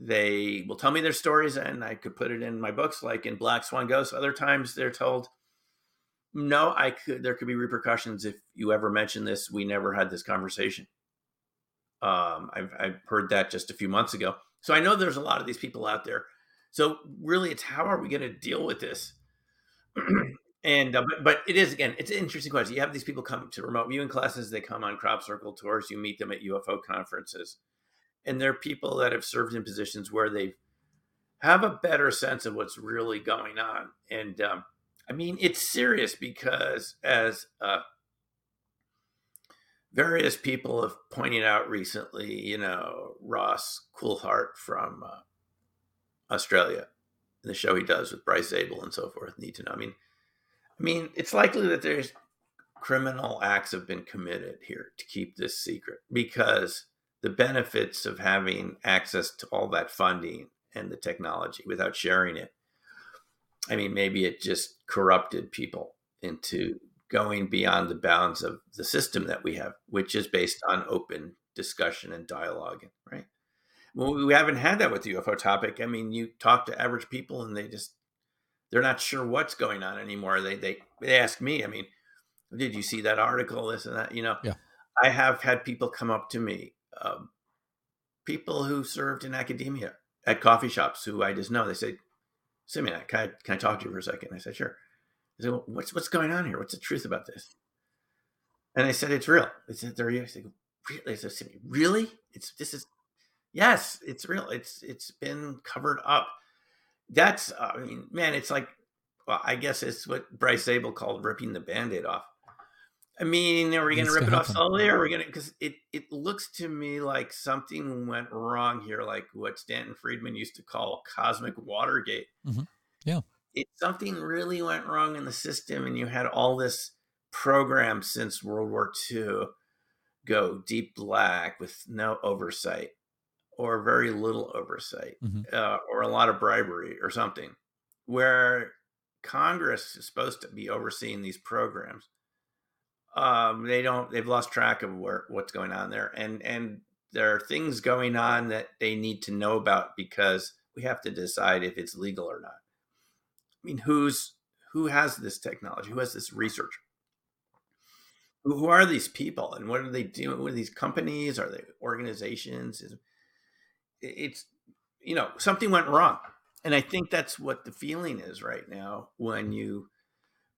they will tell me their stories, and I could put it in my books, like in Black Swan Ghost. Other times they're told, "No, I could. There could be repercussions if you ever mention this. We never had this conversation." Um, I've, I've heard that just a few months ago. So I know there's a lot of these people out there. So really, it's how are we going to deal with this? and uh, but, but it is again, it's an interesting question. You have these people come to remote viewing classes. They come on crop circle tours. You meet them at UFO conferences, and they're people that have served in positions where they have a better sense of what's really going on. And um, I mean, it's serious because as uh, various people have pointed out recently, you know, Ross Coulthart from uh, Australia, and the show he does with Bryce Zabel and so forth, need to know. I mean, I mean, it's likely that there's criminal acts have been committed here to keep this secret because the benefits of having access to all that funding and the technology without sharing it. I mean, maybe it just corrupted people into going beyond the bounds of the system that we have, which is based on open discussion and dialogue, right? Well, we haven't had that with the UFO topic. I mean, you talk to average people and they just they're not sure what's going on anymore. They they they ask me, I mean, did you see that article? This and that, you know. Yeah. I have had people come up to me, um, people who served in academia at coffee shops who I just know. They say, Simeon, can I, can I talk to you for a second? I said, sure. Said, well, what's, what's going on here? What's the truth about this? And I said, it's real. Said, they're real. Really? Said, really? It's, this is, yes, it's real. It's, it's been covered up. That's, uh, I mean, man, it's like, well, I guess it's what Bryce Zabel called ripping the band-aid off. I mean, are we going to rip it off slowly, or are we going to? Because it it looks to me like something went wrong here, like what Stanton Friedman used to call cosmic Watergate. Mm-hmm. Yeah, it something really went wrong in the system, and you had all this program since World War II go deep black with no oversight, or very little oversight, mm-hmm. uh, or a lot of bribery, or something, where Congress is supposed to be overseeing these programs um, they don't they've lost track of where what's going on there and and there are things going on that they need to know about because we have to decide if it's legal or not i mean who's who has this technology who has this research who, are these people and what are they doing with these companies are they organizations Is, it's you know something went wrong and i think that's what the feeling is right now when you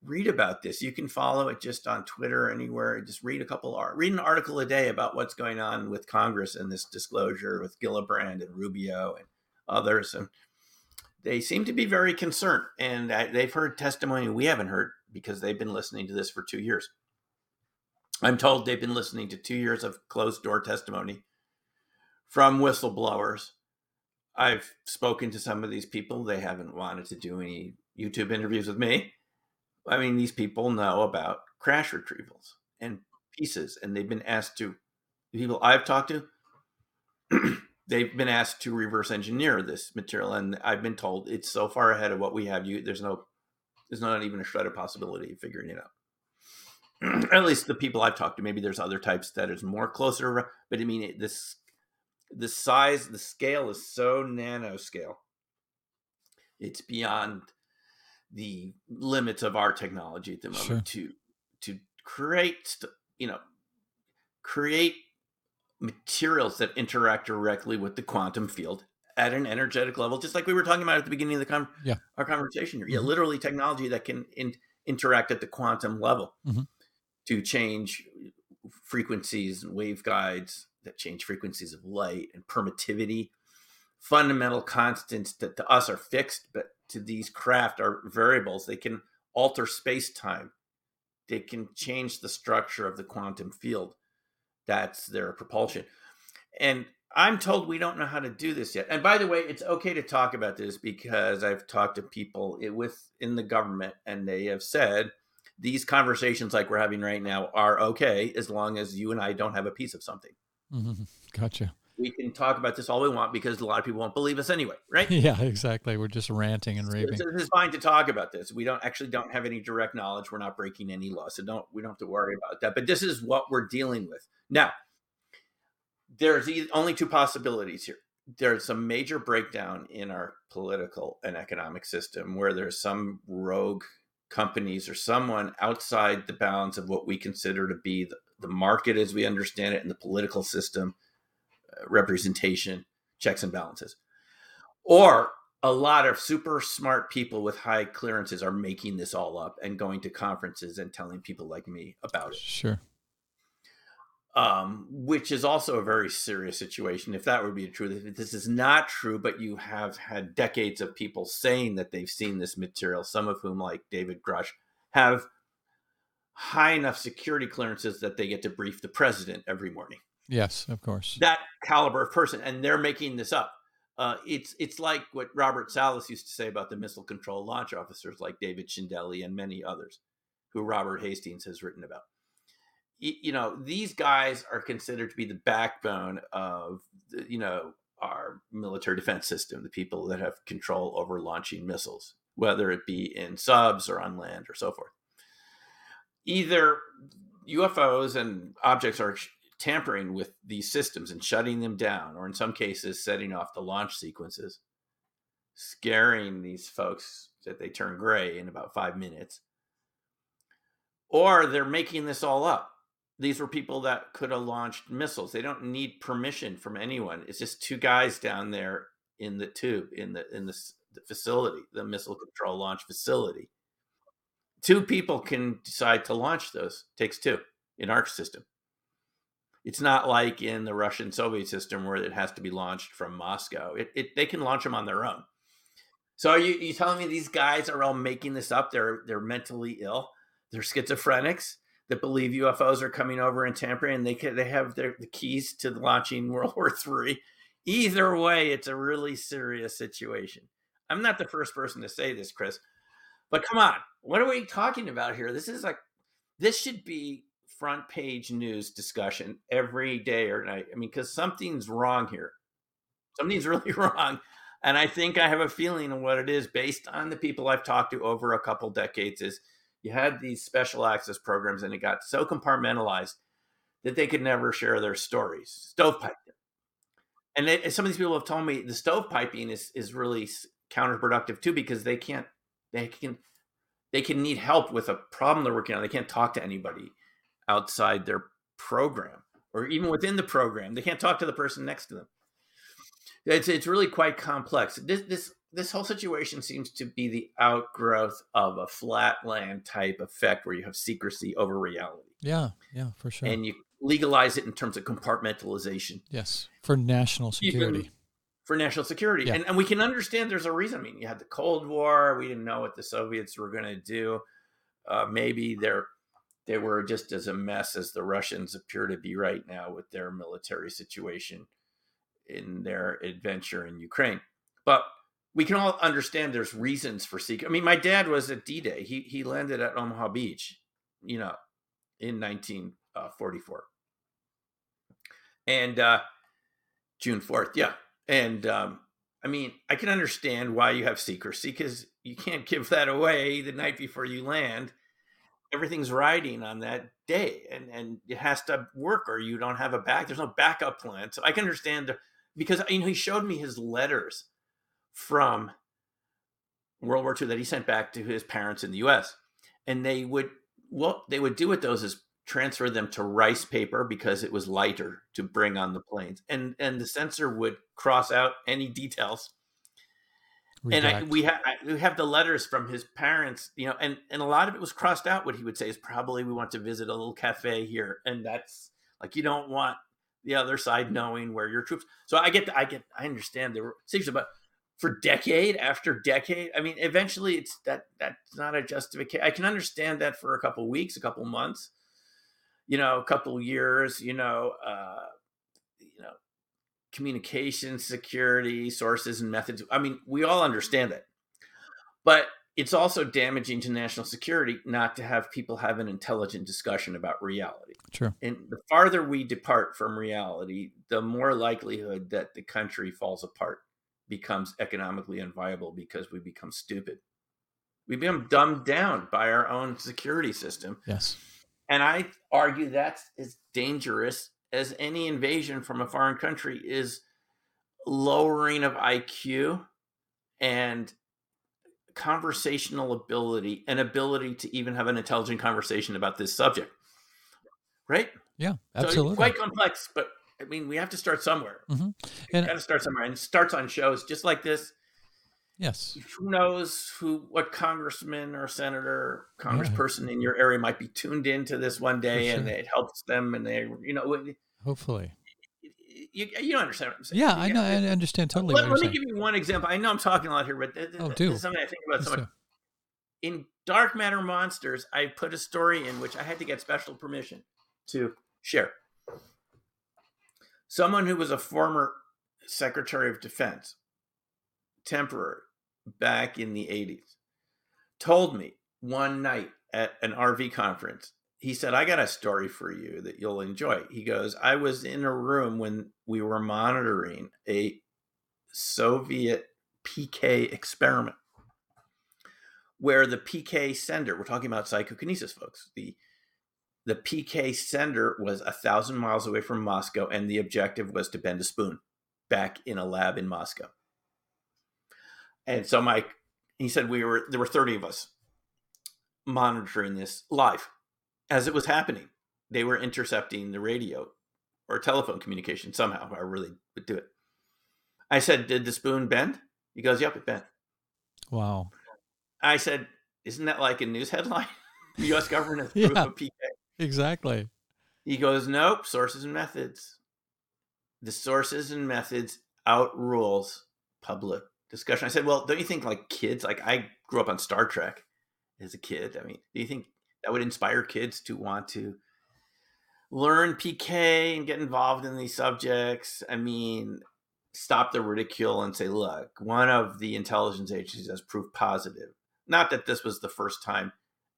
read about this. You can follow it just on Twitter, anywhere. Just read a couple, read an article a day about what's going on with Congress and this disclosure with Gillibrand and Rubio and others. And they seem to be very concerned. And they've heard testimony we haven't heard because they've been listening to this for two years. I'm told they've been listening to two years of closed door testimony from whistleblowers. I've spoken to some of these people. They haven't wanted to do any YouTube interviews with me I mean, these people know about crash retrievals and pieces, and they've been asked to, the people I've talked to, they've been asked to reverse engineer this material, and I've been told it's so far ahead of what we have. You, there's no, there's not even a shred of possibility of figuring it out. At least the people I've talked to. Maybe there's other types that is more closer, but I mean, it, this, the size, the scale is so nanoscale. It's beyond the limits of our technology at the moment sure. to to create you know create materials that interact directly with the quantum field at an energetic level just like we were talking about at the beginning of the con- yeah. our conversation here mm-hmm. yeah literally technology that can in- interact at the quantum level mm-hmm. to change frequencies and waveguides that change frequencies of light and permittivity fundamental constants that to us are fixed but to these craft are variables. They can alter space time. They can change the structure of the quantum field. That's their propulsion. And I'm told we don't know how to do this yet. And by the way, it's okay to talk about this because I've talked to people within the government and they have said these conversations like we're having right now are okay as long as you and I don't have a piece of something. Mm-hmm. Gotcha we can talk about this all we want because a lot of people won't believe us anyway, right? Yeah, exactly. We're just ranting and raving. So, it's fine to talk about this. We don't actually don't have any direct knowledge. We're not breaking any law, so don't we don't have to worry about that. But this is what we're dealing with now. There's only two possibilities here. There's a major breakdown in our political and economic system where there's some rogue companies or someone outside the bounds of what we consider to be the, the market as we understand it and the political system representation, checks and balances. Or a lot of super smart people with high clearances are making this all up and going to conferences and telling people like me about it. Sure. Um, which is also a very serious situation. If that would be true, if this is not true, but you have had decades of people saying that they've seen this material, some of whom, like David Grusch, have high enough security clearances that they get to brief the president every morning. Yes, of course. That caliber of person, and they're making this up. Uh, it's it's like what Robert Salas used to say about the missile control launch officers, like David Schindele and many others, who Robert Hastings has written about. You know, these guys are considered to be the backbone of you know our military defense system, the people that have control over launching missiles, whether it be in subs or on land or so forth. either UFOs and objects are tampering with these systems and shutting them down, or in some cases, setting off the launch sequences, scaring these folks that they turn gray in about five minutes, or they're making this all up. These were people that could have launched missiles. They don't need permission from anyone. It's just two guys down there in the tube in the in the, the facility, the missile control launch facility. Two people can decide to launch those. Takes two in our system. It's not like in the Russian Soviet system where it has to be launched from Moscow. It, it they can launch them on their own. So are you, you telling me these guys are all making this up? They're they're mentally ill. They're schizophrenics that believe UFOs are coming over and tampering, and they can, they have their, the keys to launching World War Three. Either way, it's a really serious situation. I'm not the first person to say this, Chris, but come on, what are we talking about here? This is like this should be front page news discussion every day or night. I mean, because something's wrong here. Something's really wrong. And I think I have a feeling of what it is based on the people I've talked to over a couple decades is you had these special access programs and it got so compartmentalized that they could never share their stories. Stovepipe. And some of these people have told me the stovepiping is is really counterproductive too because they can't they can they can need help with a problem they're working on. They can't talk to anybody outside their program or even within the program. They can't talk to the person next to them. It's it's really quite complex. This this this whole situation seems to be the outgrowth of a flatland type effect where you have secrecy over reality. Yeah, yeah, for sure. And you legalize it in terms of compartmentalization. Yes, for national security. Even for national security. Yeah. And, and we can understand there's a reason. I mean, you had the Cold War. We didn't know what the Soviets were going to do. Uh, maybe they're they were just as a mess as the Russians appear to be right now with their military situation in their adventure in Ukraine. But we can all understand there's reasons for seeking. I mean, my dad was at D-Day. He he landed at Omaha Beach, you know, in 1944, and uh, June 4th. Yeah, and um, I mean, I can understand why you have secrecy because you can't give that away the night before you land. Everything's riding on that day, and and it has to work, or you don't have a back. There's no backup plan. So I can understand because you know he showed me his letters from World War II that he sent back to his parents in the U.S. And they would what they would do with those is transfer them to rice paper because it was lighter to bring on the planes, and and the censor would cross out any details. And I, we have we have the letters from his parents, you know, and and a lot of it was crossed out. What he would say is probably we want to visit a little cafe here, and that's like you don't want the other side knowing where your troops. So I get, I get, I understand there were seriously, but for decade after decade, I mean, eventually it's that that's not a justification. I can understand that for a couple weeks, a couple months, you know, a couple years, you know, uh, you know, communication security sources and methods. I mean, we all understand that, but it's also damaging to national security not to have people have an intelligent discussion about reality. True. And the farther we depart from reality, the more likelihood that the country falls apart, becomes economically unviable because we become stupid. We become dumbed down by our own security system. Yes. And I argue that's as dangerous as any invasion from a foreign country is lowering of IQ and conversational ability and ability to even have an intelligent conversation about this subject. Right? Yeah, absolutely. So quite complex, but I mean, we have to start somewhere. Mm-hmm. And got to start somewhere, and it starts on shows just like this. Yes. Who knows who, what congressman or senator, congressperson yeah. in your area might be tuned into this one day, sure. and it helps them, and they, you know, hopefully. You, you don't understand what I'm saying? Yeah, I know. I understand totally. Let, let me give you one example. I know I'm talking a lot here, but th- th- oh, this do. is something I think about so much. In Dark Matter Monsters, I put a story in which I had to get special permission to share. Someone who was a former Secretary of Defense, temporary, back in the 80s, told me one night at an RV conference he said, I got a story for you that you'll enjoy. He goes, I was in a room when we were monitoring a Soviet PK experiment where the PK sender, we're talking about psychokinesis, folks, the the PK sender was a thousand miles away from Moscow, and the objective was to bend a spoon back in a lab in Moscow. And so Mike, he said we were there were 30 of us monitoring this live as it was happening. They were intercepting the radio or telephone communication somehow, I really would do it. I said, Did the spoon bend? He goes, Yep, it bent. Wow. I said, Isn't that like a news headline? the US government has proof Yeah. of PK. Exactly. He goes, Nope, sources and methods. The sources and methods outrules public discussion. I said, Well, don't you think like kids, like I grew up on Star Trek as a kid. I mean, do you think that would inspire kids to want to learn PK and get involved in these subjects? I mean, stop the ridicule and say, look, one of the intelligence agencies has proof positive. Not that this was the first time.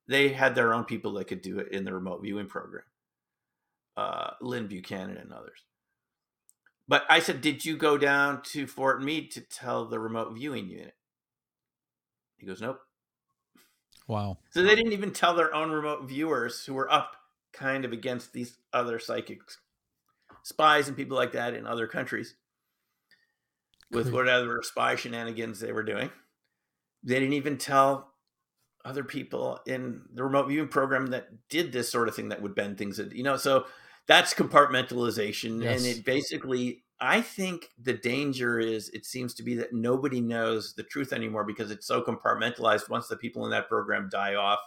They had their own people that could do it in the remote viewing program. Uh, Lyn Buchanan and others. But I said, did you go down to Fort Meade to tell the remote viewing unit? He goes, nope. Wow. So they didn't even tell their own remote viewers who were up kind of against these other psychics, spies and people like that in other countries with whatever spy shenanigans they were doing. They didn't even tell other people in the remote viewing program that did this sort of thing that would bend things. You know, so that's compartmentalization. Yes. And it basically, I think the danger is it seems to be that nobody knows the truth anymore because it's so compartmentalized. Once the people in that program die off,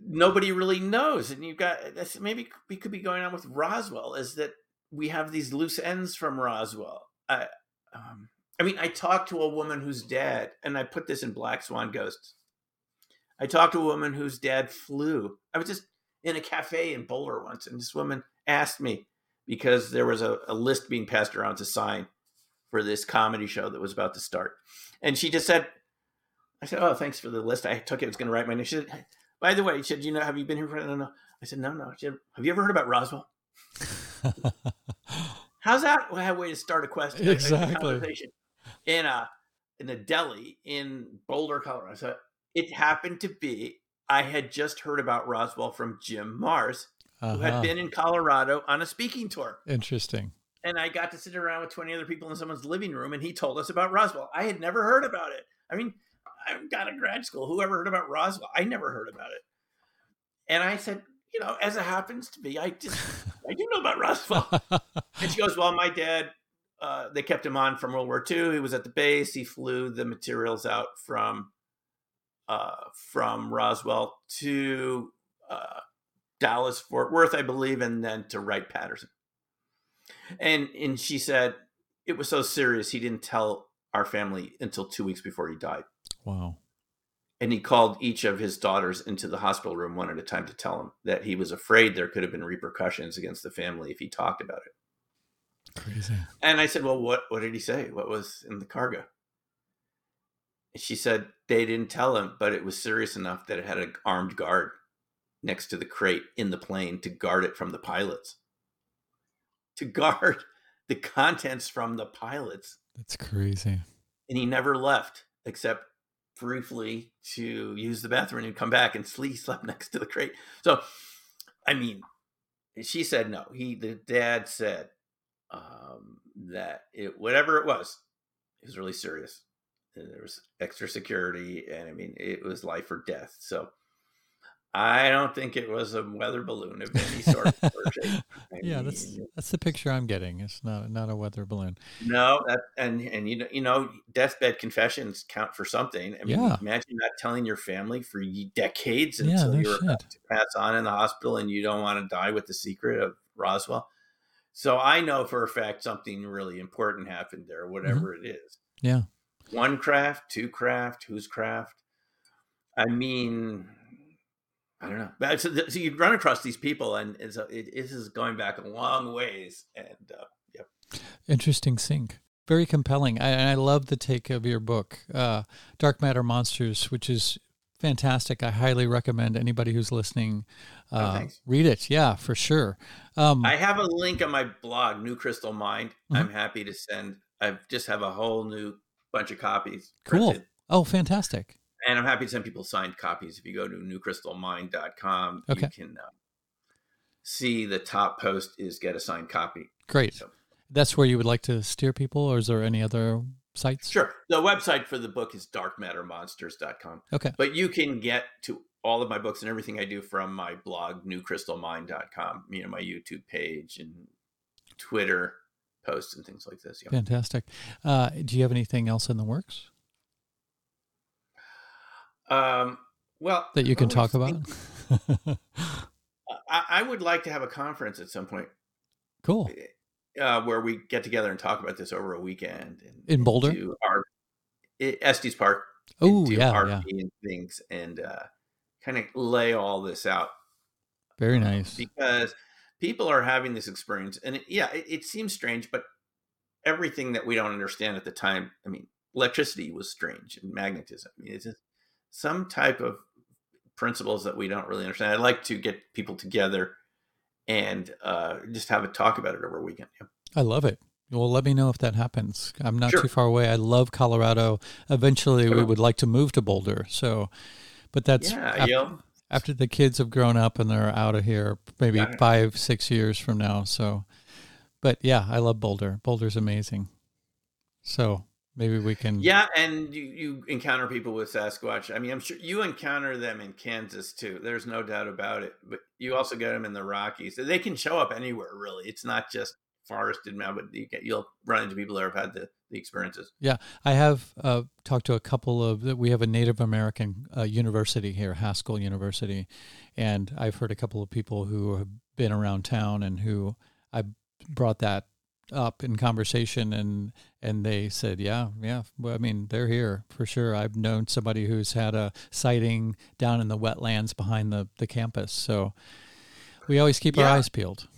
nobody really knows. And you've got maybe we could be going on with Roswell is that we have these loose ends from Roswell. I, um, I mean, I talked to a woman whose dad, and I put this in Black Swan Ghosts. I talked to a woman whose dad flew. I was just in a cafe in Boulder once, and this woman asked me because there was a, a list being passed around to sign for this comedy show that was about to start. And she just said, I said, Oh, thanks for the list. I took it, I was going to write my name. She said, By the way, she said, You know, have you been here for no, no. I said, No, no. She said, Have you ever heard about Roswell? How's that a way to start a question? a- a Exactly. conversation? In a in a deli in Boulder, Colorado. So it happened to be I had just heard about Roswell from Jim Marrs, who Uh-huh. had been in Colorado on a speaking tour. Interesting. And I got to sit around with 20 other people in someone's living room, and he told us about Roswell. I had never heard about it. I mean, I've got a grad school. Whoever heard about Roswell? I never heard about it. And I said, you know, as it happens to be, I just I do know about Roswell. And she goes, Well, my dad, uh, they kept him on from World War II. He was at the base. He flew the materials out from uh, from Roswell to uh, Dallas, Fort Worth, I believe, and then to Wright Patterson. And and she said it was so serious he didn't tell our family until two weeks before he died. wow. And he called each of his daughters into the hospital room one at a time to tell them that he was afraid there could have been repercussions against the family if he talked about it. Crazy. And I said, Well, what, what did he say? What was in the cargo? And she said, They didn't tell him, but it was serious enough that it had an armed guard next to the crate in the plane to guard it from the pilots, to guard the contents from the pilots. That's crazy. And he never left except briefly to use the bathroom and come back and sleep, slept next to the crate. So, I mean, she said no. He, the dad said um, that it, whatever it was, it was really serious. And there was extra security, and I mean, it was life or death. So, I don't think it was a weather balloon of any sort. or yeah, that's mean, that's the picture I'm getting. It's not not a weather balloon. no, that and and you know you know deathbed confessions count for something. I mean, Yeah. imagine not telling your family for decades until no you're about to pass on in the hospital, and you don't want to die with the secret of Roswell. So I know for a fact something really important happened there, whatever it is. Mm-hmm. Yeah. One craft, two craft, whose craft? I mean, I don't know. But So, so you run across these people, and it's, a- it, this is going back a long ways. And uh, yeah, Interesting sync. Very compelling. I, and I love the take of your book, uh, Dark Matter Monsters, which is fantastic. I highly recommend anybody who's listening uh, thanks. read it. Yeah, for sure. Um, I have a link on my blog, New Crystal Mind. Mhm. I'm happy to send. I just have a whole new bunch of copies. Cool. printed. oh, fantastic. And I'm happy to send people signed copies. If you go to newcrystalmind.com, Okay. you can uh, see the top post is get a signed copy. Great. So, That's where you would like to steer people, or is there any other sites? sure. The website for the book is darkmattermonsters.com. Okay. But you can get to all of my books and everything I do from my blog, newcrystalmind.com, you know, my YouTube page and Twitter posts and things like this. Yeah. Fantastic. Uh, do you have anything else in the works Um, well, that you can talk about? I, I would like to have a conference at some point cool. uh, where we get together and talk about this over a weekend. And, In Boulder? Our, Estes Park. Oh, yeah, RP yeah. And things and uh, kind of lay all this out Very nice. because people are having this experience and it, yeah it, it seems strange but everything that we don't understand at the time i mean electricity was strange and magnetism I mean, it's just some type of principles that we don't really understand i'd like to get people together and uh, just have a talk about it over a weekend Yeah. I love it. Well, let me know if that happens. I'm not Sure. too far away. I love Colorado. Eventually, we would like to move to Boulder. So, but that's yeah af- you know, after the kids have grown up and they're out of here, maybe it. five, six years from now. So, but yeah, I love Boulder. Boulder's amazing. So maybe we can. yeah and you, you encounter people with sasquatch i mean i'm sure you encounter them in kansas too there's no doubt about it but you also get them in the rockies they can show up anywhere really it's not just forested mountain but you get, you'll run into people that have had the, the experiences Yeah, I have uh, talked to a couple of. That we have a Native American uh, university here, Haskell University, and I've heard a couple of people who have been around town and who I brought that up in conversation, and and they said, yeah, yeah. Well, I mean, they're here for sure. I've known somebody who's had a sighting down in the wetlands behind the the campus, so we always keep our eyes peeled.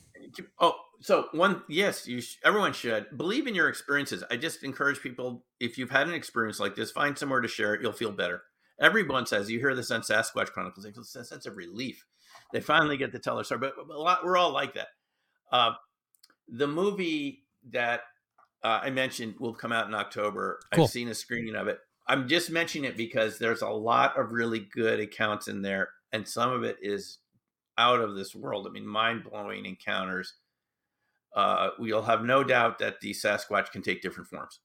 oh so one yes you sh- everyone should believe in your experiences i just encourage people if you've had an experience like this find somewhere to share it you'll feel better everyone says you hear this on sasquatch chronicles it's a sense of relief they finally get to tell their story but a lot we're all like that uh, the movie that uh, I mentioned will come out in October. Cool. I've seen a screening of it. I'm just mentioning it because there's a lot of really good accounts in there, and some of it is out of this world. I mean, mind blowing encounters. Uh, we'll have no doubt that the Sasquatch can take different forms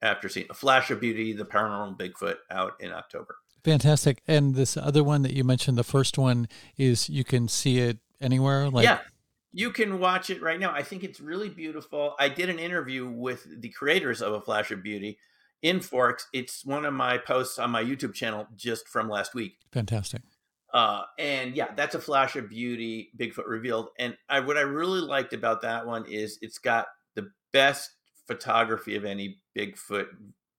after seeing a flash of beauty, the paranormal Bigfoot out in October. Fantastic. And this other one that you mentioned, the first one is you can see it anywhere. Like, yeah, you can watch it right now. I think it's really beautiful. I did an interview with the creators of A Flash of Beauty in Forks. It's one of my posts on my YouTube channel just from last week. fantastic. Uh, and yeah, that's a flash of beauty, Bigfoot revealed. And I, what I really liked about that one is it's got the best photography of any Bigfoot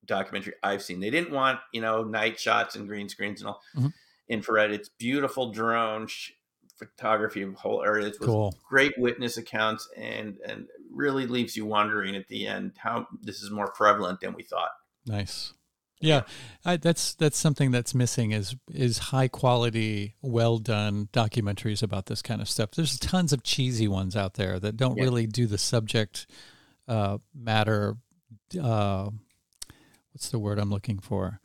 documentary I've seen. They didn't want you know night shots and green screens and all Mhm. infrared. It's beautiful drone sh- photography of whole areas with Cool. great witness accounts and and really leaves you wondering at the end how this is more prevalent than we thought. Nice. Yeah, I, that's that's something that's missing is is high quality, well done documentaries about this kind of stuff. There's tons of cheesy ones out there that don't Yeah. really do the subject uh, matter. Uh, what's the word I'm looking for?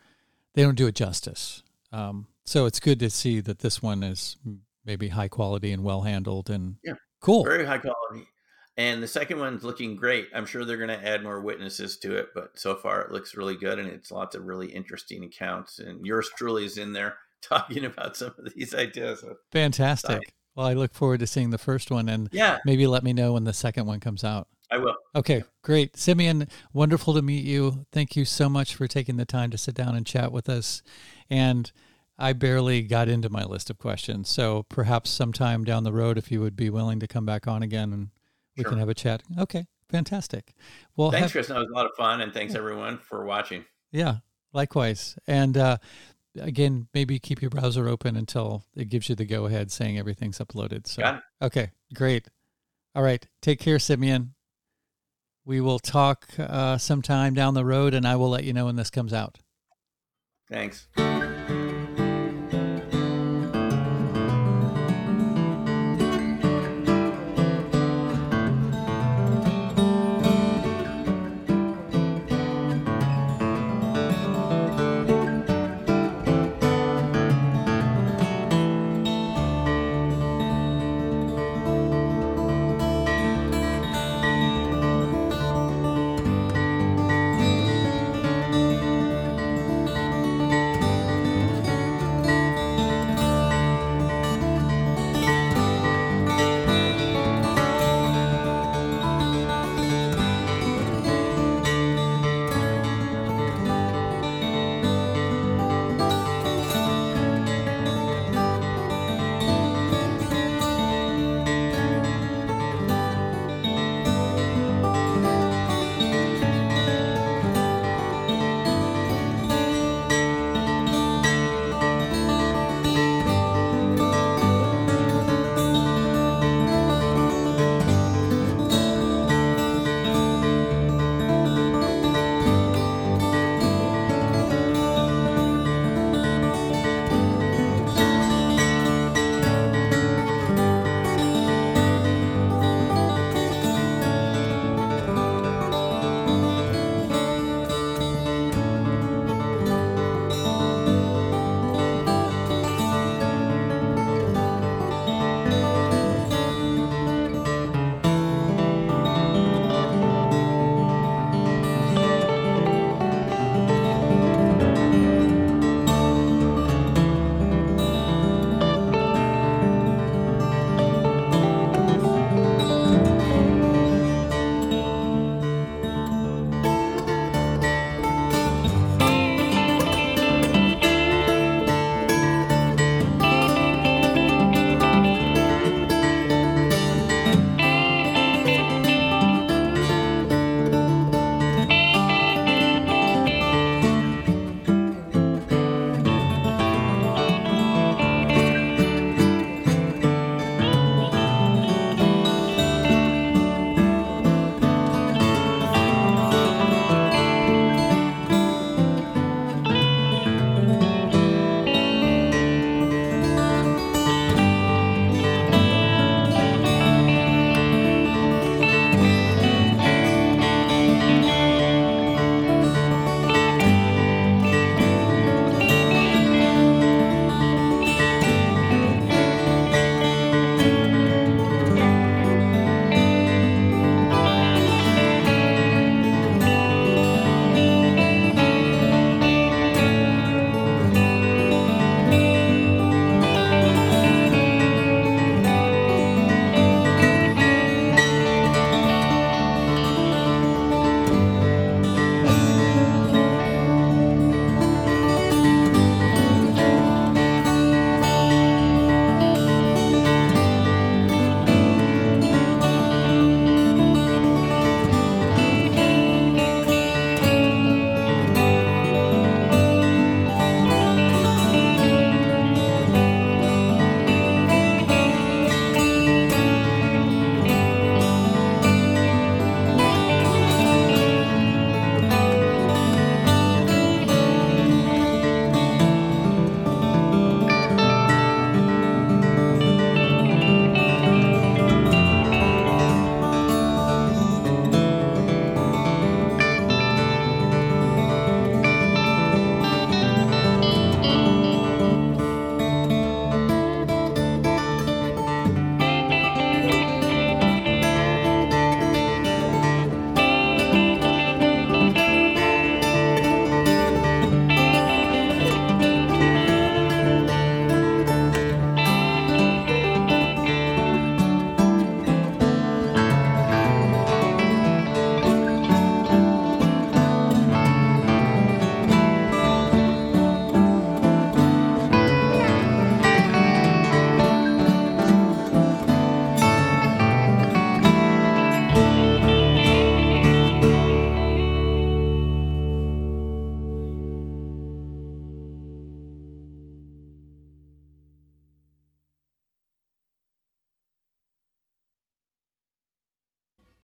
They don't do it justice. Um, so it's good to see that this one is maybe high quality and well handled and Yeah. cool. Very high quality. And the second one's looking great. I'm sure they're going to add more witnesses to it, but so far it looks really good and it's lots of really interesting accounts. And yours truly is in there talking about some of these ideas. Fantastic. Well, I look forward to seeing the first one and yeah, maybe let me know when the second one comes out. I will. Okay, great. Simeon, wonderful to meet you. Thank you so much for taking the time to sit down and chat with us. And I barely got into my list of questions. So perhaps sometime down the road, if you would be willing to come back on again and we Sure. can have a chat. Okay, fantastic. Well, Thanks, have- Chris. That was a lot of fun. And thanks, everyone, for watching. yeah, likewise. And uh, again, maybe keep your browser open until it gives you the go ahead saying everything's uploaded. So, okay, great. All right. Take care, Simeon. We will talk uh, sometime down the road, and I will let you know when this comes out. Thanks.